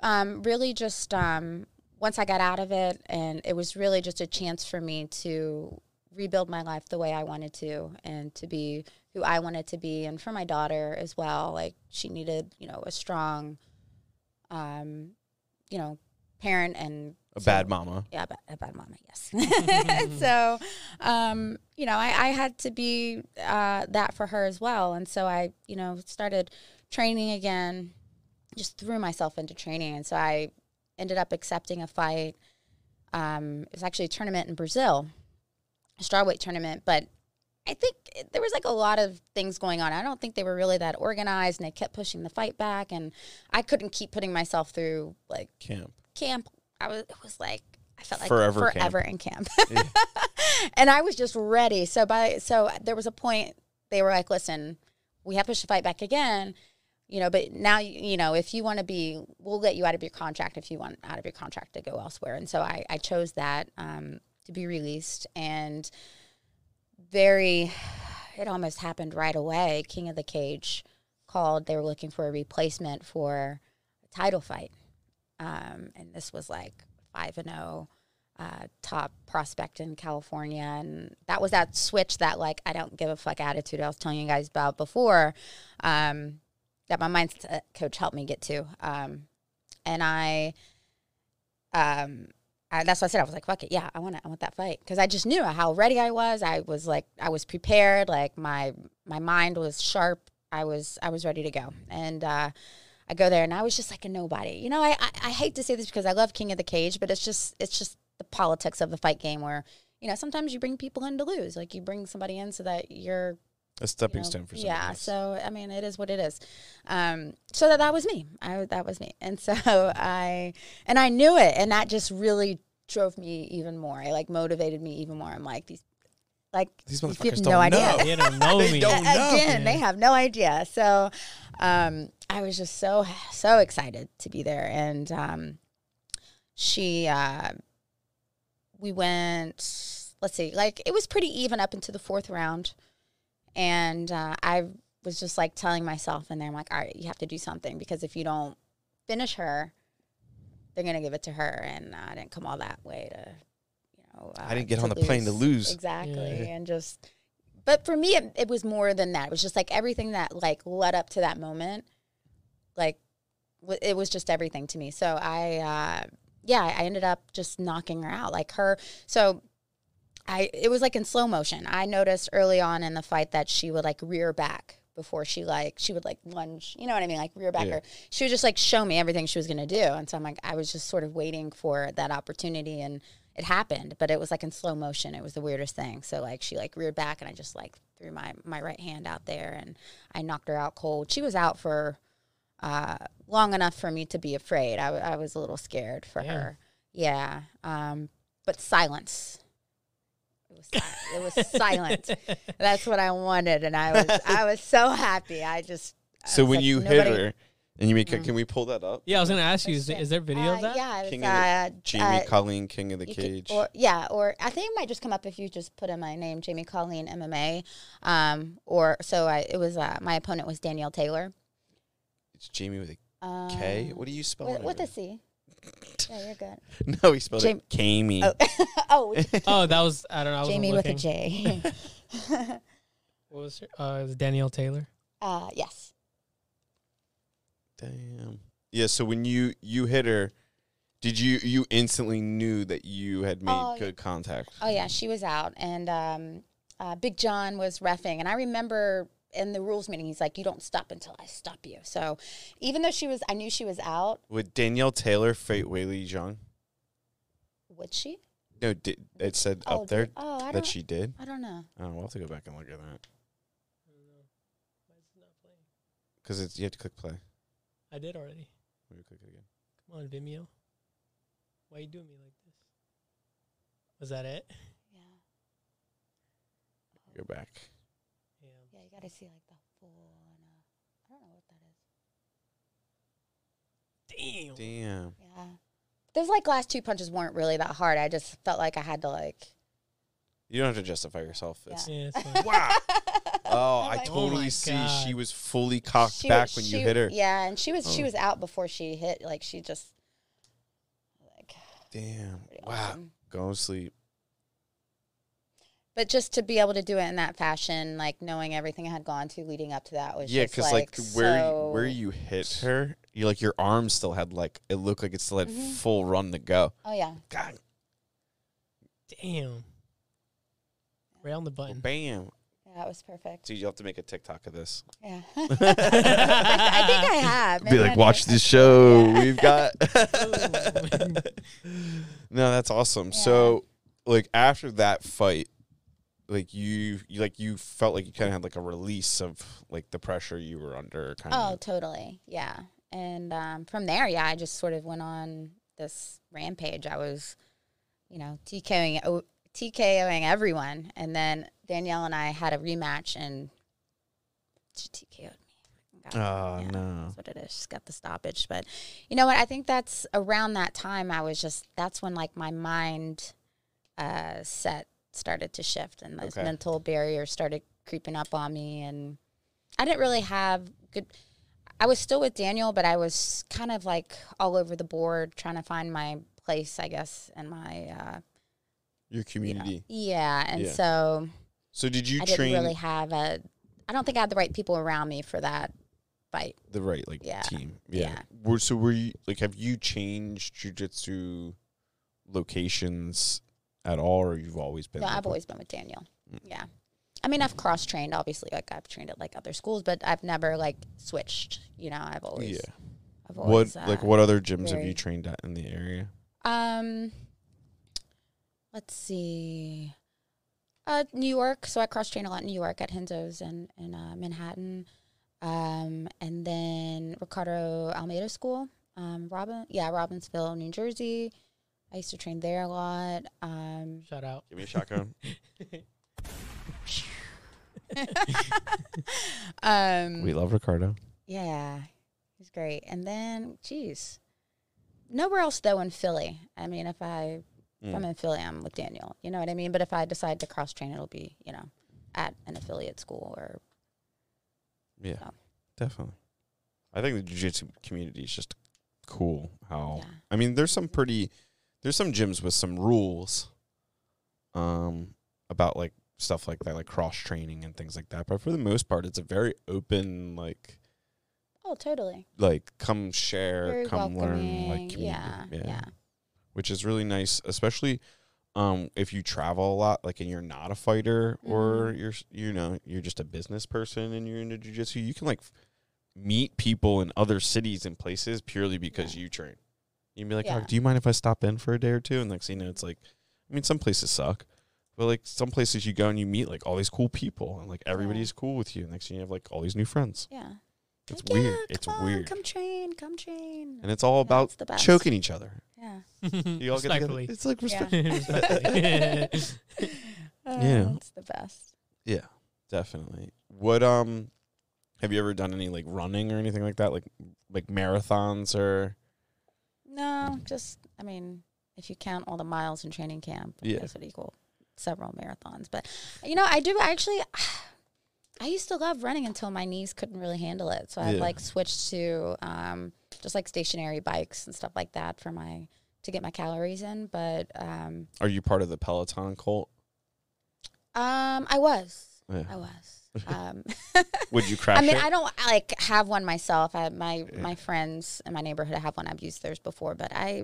um, really just um, once i got out of it and it was really just a chance for me to rebuild my life the way i wanted to and to be who i wanted to be and for my daughter as well like she needed you know a strong um, you know parent and A so- bad mama. yeah, a bad, a bad mama, yes. so, um, you know, I, I had to be uh, that for her as well. And so I, you know, started training again, just threw myself into training. And so I ended up accepting a fight. Um, it was actually a tournament in Brazil, a strawweight tournament, but I think there was like a lot of things going on. I don't think they were really that organized and they kept pushing the fight back. And I couldn't keep putting myself through like Camp. camp. I was it was like I felt like Forever camp. forever in camp. and I was just ready. So by so there was a point they were like, "Listen, we have to push the fight back again." You know, but now you you know if you want to be, we'll let you out of your contract if you want out of your contract to go elsewhere. And so I I chose that um, to be released and very, it almost happened right away. King of the Cage called. They were looking for a replacement for a title fight um, and this was like five and zero, uh, top prospect in California, and that was that switch that like I don't give a fuck attitude I was telling you guys about before, um, that my mindset coach helped me get to, um, and I, um, I, that's what I said. I was like, fuck it, yeah, I want it. I want that fight because I just knew how ready I was. I was like, I was prepared. Like my my mind was sharp. I was I was ready to go, and uh, I go there, and I was just like a nobody. You know, I, I I hate to say this because I love King of the Cage, but it's just it's just the politics of the fight game where you know sometimes you bring people in to lose. Like you bring somebody in so that you're A stepping you know, stone for something yeah else. so i mean it is what it is um so that that was me i that was me and so i and i knew it and that just really drove me even more it like motivated me even more i'm like these like These people motherfuckers have don't no idea know. They don't know They me. don't know. again Yeah. they have no idea so um i was just so so excited to be there and um she uh we went let's see like it was pretty even up into the fourth round and uh, i was just like telling myself in there i'm like all right you have to do something because if you don't finish her they're gonna give it to her and uh, i didn't come all that way to you know uh, I didn't get on the plane to lose. exactly Yeah. and just but for me it, it was more than that it was just like everything that like led up to that moment like w- it was just everything to me so i uh yeah i ended up just knocking her out like her so i it was like in slow motion i noticed early on in the fight that she would like rear back before she like she would like lunge you know what i mean? Like rear back Yeah. her she would just like show me everything she was going to do. And so i'm like i was just sort of waiting for that opportunity and it happened but it was like in slow motion. It was the weirdest thing. So like she like reared back and i just like threw my my right hand out there and i knocked her out cold. She was out for uh long enough for me to be afraid. I, I was a little scared for Damn. her. Yeah um but silence it was, it was silent that's what i wanted and i was i was so happy i just I So was when like, you nobody- hit her and you make her, Mm. can we pull that up? Yeah, I was gonna ask you, is, Let's there- is there video uh, of that? yeah it was, King of the- uh, Jamie uh, Colleen, King of the you could- Cage. or yeah, or I think it might just come up if you just put in my name, Jamie Colleen MMA. Um, or so I, it was. Uh, my opponent was Danielle Taylor. it's Jamie with a Um, K. What do you spell with, it? with a C. Yeah, you're good. No, he spelled Jam- it Kamey. Oh, oh Oh, that was I don't know. I Jamie with a J. What was her? Uh, it was Danielle Taylor. uh, yes. Damn. Yeah. So when you you hit her, did you you instantly knew that you had made Oh, yeah. good contact? Oh yeah, she was out, and um, uh, Big John was refing, and I remember in the rules meeting, he's like, "You don't stop until I stop you." So even though she was, I knew she was out. Would Danielle Taylor fight Weili Zhang? Would she? No, did, it said Oh, up there did- oh, I that she did. I don't know. Oh, we'll have to go back and look at that because it's you have to click play. I did already. Maybe click it again. Come on, Vimeo. Why are you doing me like this? Was that it? Yeah. You're back. Yeah. Yeah, you gotta see like the full. Uh, I don't know what that is. Damn. Damn. Yeah. Those like last two punches weren't really that hard. I just felt like I had to like. You don't have to justify yourself. It's, Yeah, it's. Wow. Oh, I'm like- totally my see. God. She was fully cocked She back was- when she- you hit her. Yeah, and she was she Oh. was out before she hit. Like she just. Like. Damn. Wow. awesome. Go to sleep. But just to be able to do it in that fashion, like knowing everything I had gone to leading up to that was Yeah, just because like, like, where so, you, where you hit her, you like your arm still had like it looked like it still had Mhm. full run to go. Oh yeah, God, Damn. Right on the button. bam! yeah, that was perfect. Dude, you have to make a TikTok of this. Yeah, I think I have. Be like, watch this show. Yeah. We've got. No, that's awesome. Yeah. So, like after that fight, like you, you like you felt like you kind of had like a release of like the pressure you were under. Kind Oh, of. totally. Yeah. And um, from there, yeah, I just sort of went on this rampage. I was, you know, TKOing, o- TKOing everyone. And then Danielle and I had a rematch and she TKO'd me. Oh yeah, no. That's what it is. She's got the stoppage. But you know what? I think that's around that time I was just, that's when like my mind uh, set started to shift and those Okay. mental barriers started creeping up on me. And I didn't really have good, I was still with Daniel, but I was kind of like all over the board trying to find my place, I guess, in my, uh, Your you know, community. yeah. And Yeah. so So did you I didn't really have a, I don't think I had the right people around me for that fight. the right like Yeah. team? Yeah. Yeah. Were, so were you like have you changed jujitsu locations at all, or you've always been? No, I've always been with Daniel. Mm. Yeah. I mean, I've cross trained, obviously. Like, I've trained at like other schools, but I've never like switched. You know, I've always. Yeah. I've What always, like uh, what other gyms have you trained at in the area? Um, let's see. Uh, New York. So I cross train a lot in New York at Renzo's and in uh, Manhattan. Um, and then Ricardo Almeida School. Um, Robin, yeah, Robbinsville, New Jersey. I used to train there a lot. Um, Shout out. Give me a shotgun. um, we love Ricardo. Yeah, he's great. And then, geez, nowhere else though in Philly. I mean, if I if I'm Mm. in Philly, I'm with Daniel. You know what I mean? But if I decide to cross train, it'll be you know at an affiliate school or Yeah, So. definitely. I think the jiu-jitsu community is just cool. How yeah. I mean, there's some pretty, there's some gyms with some rules, um, about like stuff like that, like cross training and things like that. But for the most part, it's a very open, like, Oh, totally. like come share, Very come learn, like community. yeah, yeah, which is really nice, especially um, if you travel a lot, like and you're not a fighter or Mhm. you're you know you're just a business person and you're into jujitsu, you can like meet people in other cities and places purely because Yeah. you train. You can be like, Yeah. oh, "Do you mind if I stop in for a day or two? And like, you know, it's like, I mean, some places suck, but like some places you go and you meet like all these cool people and like everybody's cool with you. And next thing you have like all these new friends. yeah. It's Like, weird. yeah, It's on, weird, Come train, come train. and it's all about the best. choking each other. Yeah. You all get together. Respectfully. It's like Yeah. respect. Respectfully. Yeah. It's the best. Yeah, definitely. What um have you ever done any like running or anything like that? Like like marathons or No, just I mean, if you count all the miles in training camp, Yeah. this would equal several marathons. But you know, I do actually. I used to love running until my knees couldn't really handle it, so I've Yeah. like switched to um, just like stationary bikes and stuff like that for my to get my calories in. But um, are you part of the Peloton cult? um, I was, Yeah. I was. Um, Would you crash I mean, it? I don't like have one myself. I my Yeah. my friends in my neighborhood have one. I've used theirs before, but I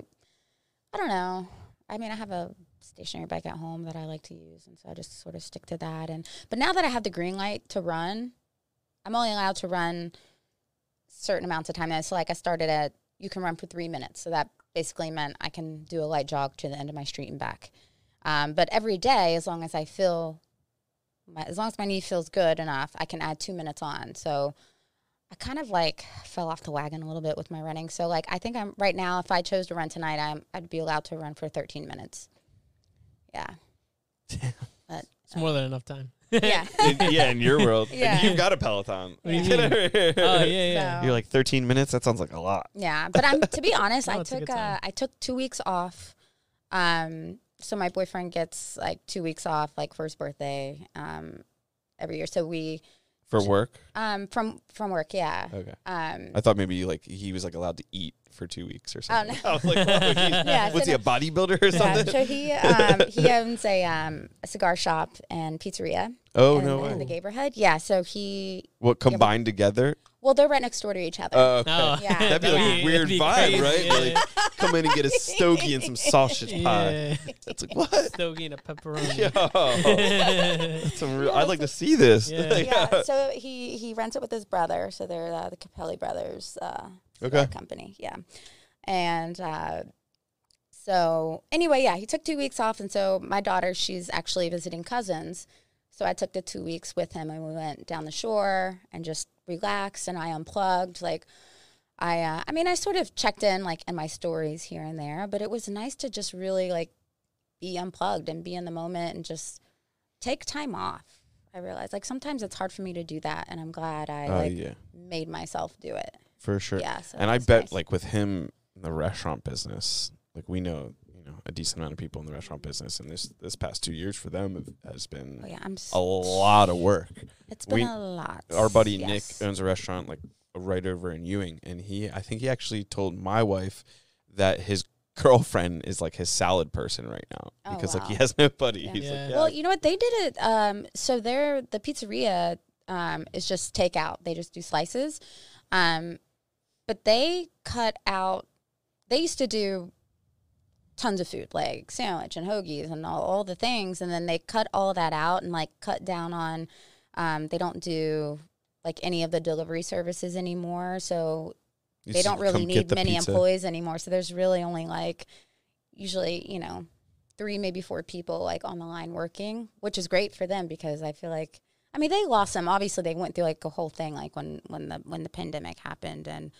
I don't know. I mean, I have a stationary bike at home that I like to use, and so I just sort of stick to that. And but now that I have the green light to run, I'm only allowed to run certain amounts of time. And so like I started at you can run for three minutes, so that basically meant I can do a light jog to the end of my street and back. Um, but every day, as long as I feel my, as long as my knee feels good enough, I can add two minutes on. So I kind of like fell off the wagon a little bit with my running. So like I think I'm right now. If I chose to run tonight, I'm I'd be allowed to run for 13 minutes. Yeah. But It's more than enough time. yeah. In- yeah, in your world, Yeah. and you've got a Peloton. What you mean? Oh yeah, yeah. So- You're like 13 minutes. That sounds like a lot. Yeah, but I'm to be honest, No, I it's a took uh, I took two weeks off. Um, so my boyfriend gets like two weeks off, like for his birthday, um, every year. So we For work? um from from work, yeah. Okay. Um, I thought maybe like he was like allowed to eat for two weeks or Oh, something. no. I was like, oh, he's- Yeah, so was he a bodybuilder or something? yeah, so he um, he owns a um, a cigar shop and pizzeria. oh in, no in the way! neighborhood. Yeah, so he What combined together? well, they're right next door to each other. Oh, okay. Oh, Yeah. That'd be like Yeah. a weird vibe, crazy, right? yeah. Like come in and get a stogie and some sausage pie. Yeah. It's like what? Stogie and a pepperoni. Yo, that's some real, I'd like to see this. Yeah. yeah, so he he rents it with his brother. So they're uh, the Capelli brothers. Uh, Okay. company. Yeah, and uh, so anyway, yeah, he took two weeks off, and so my daughter, she's actually visiting cousins. So I took the two weeks with him, and we went down the shore and just relaxed, and I unplugged. Like, I, uh, I mean, I sort of checked in like in my stories here and there, but it was nice to just really like be unplugged and be in the moment and just take time off. I realized like sometimes it's hard for me to do that, and I'm glad I Oh like yeah, made myself do it. For sure. Yeah, so and I bet nice. like with him in the restaurant business, like we know, you know, a decent amount of people in the restaurant business, and this this past two years for them has been Oh yeah, I'm. s- a lot of work. It's been we- a lot. Our buddy Yes. Nick owns a restaurant like right over in Ewing, and he I think he actually told my wife that his girlfriend is like his salad person right now Oh, because like he has nobody. Yeah. He's Yeah. like, yeah, Well, you know what they did it. Um, so they're the pizzeria um is just takeout. They just do slices, um, but they cut out. They used to do tons of food, like sandwich and hoagies and all, all the things. And then they cut all that out and like cut down on, um, they don't do like any of the delivery services anymore. So You they don't really need many pizza. employees anymore. So there's really only like usually, you know, three, maybe four people like on the line working, which is great for them because I feel like I mean they lost some. Obviously they went through like a whole thing like when when the when the pandemic happened and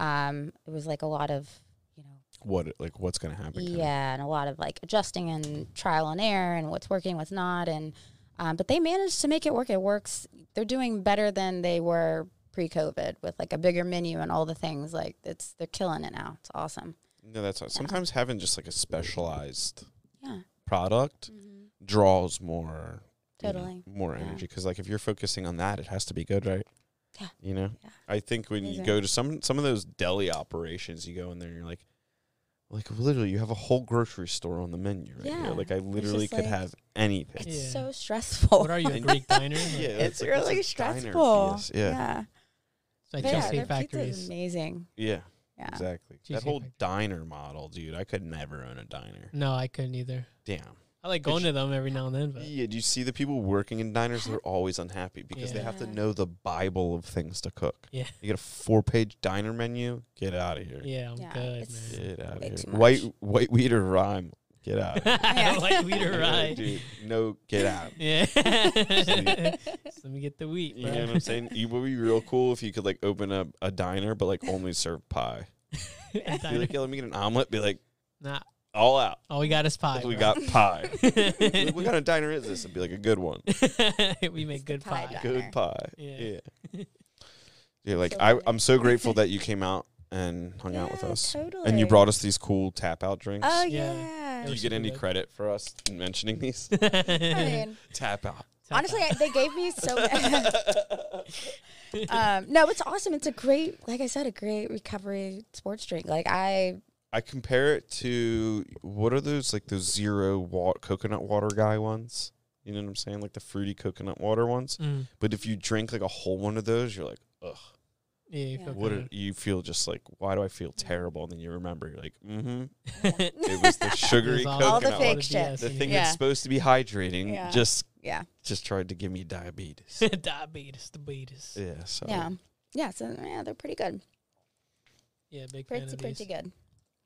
um it was like a lot of, you know, What like what's gonna happen? kinda. yeah, and a lot of like adjusting and trial and error and what's working, what's not, and um, but they managed to make it work. It works. They're doing better than they were pre-COVID with like a bigger menu and all the things. Like it's they're killing it now. It's awesome. No, that's sometimes having just like a specialized Yeah, product draws more you know, Totally. more Yeah. energy because like if you're focusing on that, it has to be good, right? Yeah. You know, Yeah. I think when you go to some some of those deli operations, you go in there and you're like, like literally, you have a whole grocery store on the menu right here. Like I literally could like- have anything. It's Yeah. so stressful. What are you, a Greek diner? Yeah, It's, like, what's a really diner stressful. Yeah. yeah. It's like But yeah, Cheesecake their pizza is Factories. amazing. Yeah, Yeah. exactly. that whole Factory. diner model, dude. I could never own a diner. No, I couldn't either. Damn. I like going to them every now and then, but Yeah, do you see the people working in diners? They're always unhappy because they have to know the Bible of things to cook. Yeah. You get a four page diner menu, get out of here. yeah, I'm Yeah, good, it's- man. Get out of Way here. much. White white wheat or rhyme. Get out. Yeah. White wheat or rye. Dude, no, get out. Yeah. Let me get the wheat, You know what I'm saying? It would be real cool if you could like open up a diner, but like only serve pie. Be like, yeah, let me get an omelet. Be like, Nah, all out. all we got is pie. we bro. got pie. Like, what kind of diner is this? It'd be like a good one. we make good pie pie. Good pie. Yeah. Yeah. Yeah, like So I, I'm so grateful that you came out and hung out with us, Totally. and you brought us these cool tap out drinks. Oh Yeah. yeah. Do you get any good. credit for us mentioning these? I mean, tap out. honestly, I, they gave me so. um, no, it's awesome. It's a great, like I said, a great recovery sports drink. Like I, I compare it to what are those like those zero wa- coconut water guy ones? You know what I'm saying? Like the fruity coconut water ones. Mm, But if you drink like a whole one of those, you're like, ugh. yeah, you feel What good. are, you feel just like, why do I feel terrible? And then you remember, you're like, mm-hmm. it It was the sugary all- coconut All the water. fake the shit. The thing. Yeah. that's supposed to be hydrating Yeah. just yeah, just tried to give me diabetes. diabetes, diabetes. Yeah, yeah, so yeah, yeah. So yeah, they're pretty good. Yeah, big fan Pretty, of pretty these. good.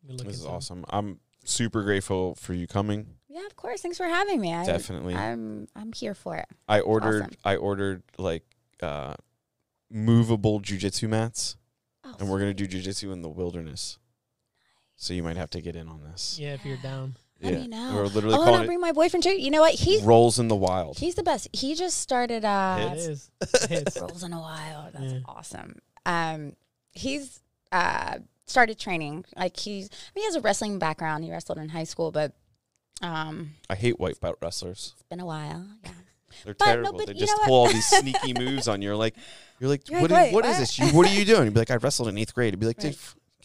Good looking this is some. awesome. I'm super grateful for you coming. Yeah, of course. Thanks for having me. I, Definitely. I'm I'm here for it. I ordered awesome. I ordered like uh movable jujitsu mats Oh, and we're gonna do jujitsu in the wilderness. So you might have to get in on this. Yeah, if you're down. Let yeah. me know. We're literally oh, and I'll it bring my boyfriend too. You know what? He rolls in the wild. he's the best. He just started uh It is. It's, rolls in a while. That's Yeah. awesome. Um, he's uh started training. Like he's, I mean, he has a wrestling background. He wrestled in high school, but um, I hate white belt wrestlers. it's been a while. Yeah. They're But no, terrible. but they just pull all these sneaky moves on you. You're like you're like, You're what, like, are- "Wait, what is what?" this? You, what are you doing? You'd be like, I wrestled in eighth grade. You'd be like, dude,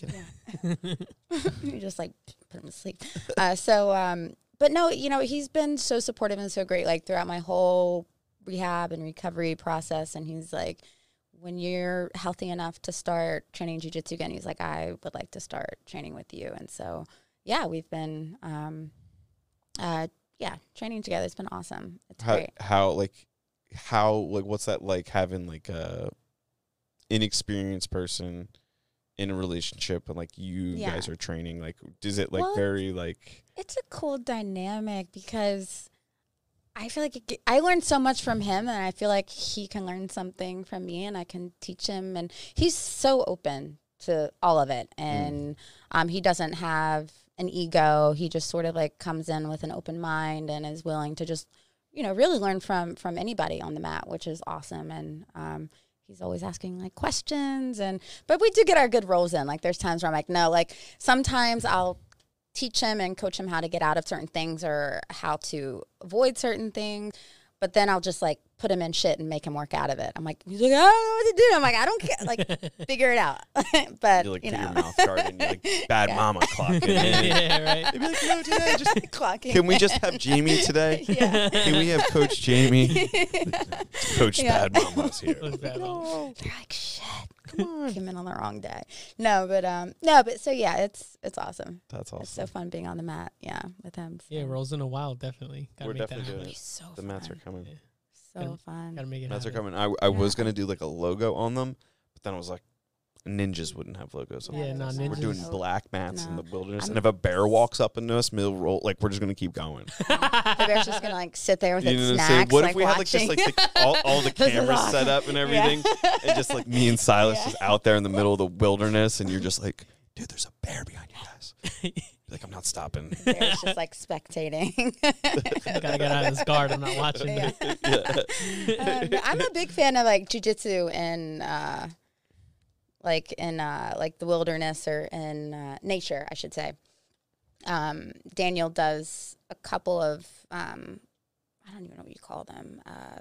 Right. get out. you just like put him to sleep. Uh, so, um, but no, you know, he's been so supportive and so great, like throughout my whole rehab and recovery process. And he's like, when you're healthy enough to start training jujitsu again, he's like, I would like to start training with you. And so, yeah, we've been, um, uh, yeah, training together. It's been awesome. It's how great. how like how like what's that like having like a inexperienced person in a relationship and like you Yeah. guys are training like is it like Well, very like It's a cool dynamic because I feel like it, I learned so much from him, and I feel like he can learn something from me, and I can teach him. And he's so open to all of it, and um, he doesn't have an ego. He just sort of like comes in with an open mind and is willing to just, you know, really learn from from anybody on the mat, which is awesome. And um, he's always asking like questions, and but we do get our good rolls in. Like there's times where I'm like, no, like sometimes I'll teach him and coach him how to get out of certain things or how to avoid certain things. But then I'll just like put him in shit and make him work out of it. I'm like, he's like, I don't know what to do. I'm like, I don't care. Like, figure it out. but You like you know, your mouth guard and you're like bad Yeah. mama clocking in. yeah, right. They'd be like, no, today just clocking. can we just have Jamie today? Yeah. Can we have Coach Jamie? Coach Yeah. Bad Mama's here. Those bad No, They're like, shit. come on. Came in on the wrong day. No, but um, no, but so yeah, it's it's awesome. That's awesome. It's so fun being on the mat. Yeah, with him. Yeah, rolls in a while, definitely. Gotta We're make definitely that doing happen. So The fun. mats are coming. Yeah. so Gotta- fun. Gotta make it Mats are happen. coming. I, I was gonna do like a logo on them, but then I was like, ninjas wouldn't have logos on Yeah, them. no, there's We're doing black mats in the wilderness, I'm- and if a bear walks up into us, middle roll, like we're just gonna keep going. the bear's just gonna like sit there with You its know what I'm snacks. What like, if we had like just like the, all, all the This is cameras set up and everything, and just like me and Silas Yeah. just out there in the middle of the wilderness, and you're just like, dude, there's a bear behind you guys. You're like I'm not stopping. The bear's just like spectating. I Gotta get out of this guard. I'm not watching. Yeah. it. Uh, no, I'm a big fan of like jujitsu and uh, like in uh, like the wilderness or in uh, nature, I should say. Um, Daniel does a couple of um, I don't even know what you call them. Uh,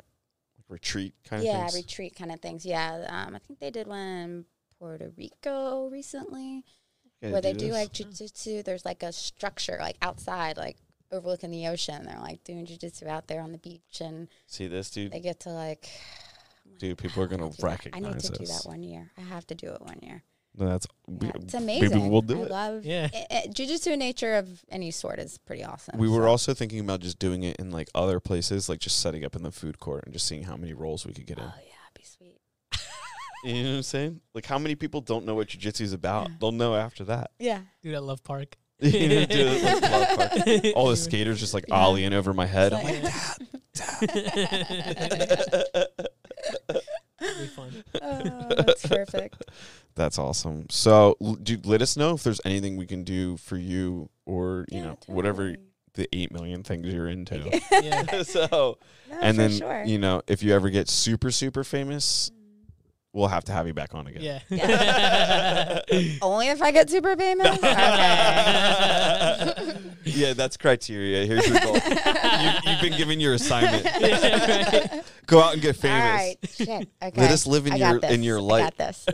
Retreat kind of yeah, retreat kind of things. Yeah, um, I think they did one in Puerto Rico recently Gotta where they do this. like jujitsu. There's like a structure like outside, like overlooking the ocean. They're like doing jujitsu out there on the beach, and See this, dude? they get to like. Dude, people are gonna wanna. I recognize need to do that one year. I have to do it one year. No, that's Yeah, it's amazing. Maybe we'll do I it. love Yeah. i- i- jujitsu in nature of any sort is pretty awesome. We were also thinking about just doing it in like other places, like just setting up in the food court and just seeing how many rolls we could get Oh in. yeah, it'd be sweet. You know what I'm saying? Like how many people don't know what jujitsu is about? They'll know after that. Yeah. Dude, I love park. You know, do it like Love Park. All the skaters just like Yeah. ollieing over my head. I'm like, It'd be fun. Oh, that's perfect. That's awesome. So, l- dude, let us know if there's anything we can do for you, or you Yeah, know, whatever the eight million things you're into. Yeah. so, No, and for then sure. you know, if you ever get super super famous, we'll have to have you back on again. Yeah. Only if I get super famous. Okay. yeah, that's criteria. Here's your goal. you, you've been given your assignment. Go out and get famous. right. Shit. Okay. Let us live in I your got in your this. light. I got this.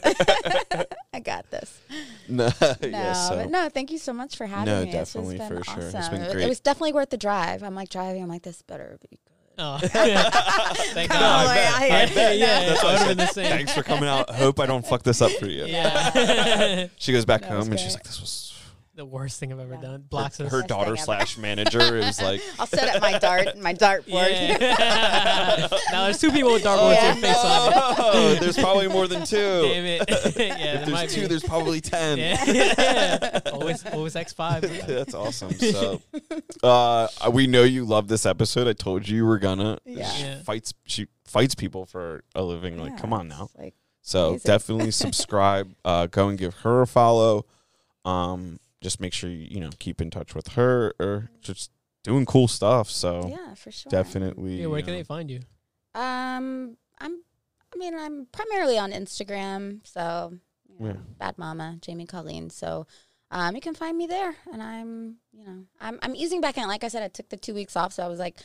I got this. No, No, yeah, so. but no, thank you so much for having No, me. This has definitely, been for sure. awesome. It's been great. It was definitely worth the drive. I'm like driving. I'm like, this better be good. Oh. Thank Come God. on, I bet. I- I bet, yeah, That's I why would have been the same. Thanks for coming out. Hope I don't fuck this up for you. Yeah. She goes back That home and she's like, "This was the worst thing I've ever Yeah. done. Blocks her, her daughter slash manager." is like, I'll set up my dart, my dartboard. Yeah. now there's two people with dartboards Yeah. with your face on "Oh, there's probably more than two. Damn it. yeah, If there might there's two, be. there's probably ten. yeah. always, always X5. That's awesome. So, uh, we know you love this episode. I told you you were gonna. Yeah. She Yeah. fights. She fights people for a living. Like, Yeah, come on now. Like, So Amazing. definitely subscribe. Uh, go and give her a follow. Um, just make sure you you know keep in touch with her or just doing cool stuff. So yeah, for sure. definitely. Yeah, where uh, can they find you? Um, I'm. I mean, I'm primarily on Instagram, so you know, Yeah. Bad Mama Jamie Colleen. So, um, you can find me there, and I'm, you know, I'm I'm easing back in. Like I said, I took the two weeks off, so I was like,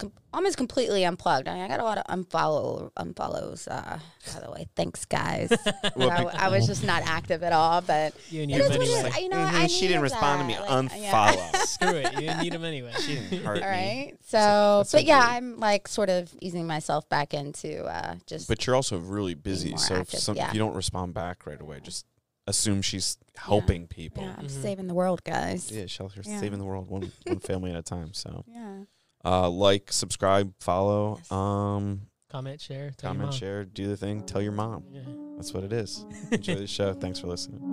com- almost completely unplugged. I, I got a lot of unfollow unfollows. Uh, by the way, thanks guys. Well, I, I was just not active at all, but You didn't it need is them what it anyway. is. You know, "Mhm, I she didn't needed respond to me. that. Like, yeah. Unfollow. Screw it. You didn't need them anyway. She didn't hurt All me. right. So, that's so but yeah, great. I'm like sort of easing myself back into uh, just But you're also really busy, more so if, some, yeah. if you don't respond back right away, just assume she's helping people. yeah, I'm Mhm. saving the world, guys. Yeah, Shelter's Yeah. saving the world one one family at a time. So, Yeah. Uh, like, subscribe, follow, yes. um, comment, share, comment, share, do the thing, tell your mom. Yeah. That's what it is. Enjoy the show. Thanks for listening.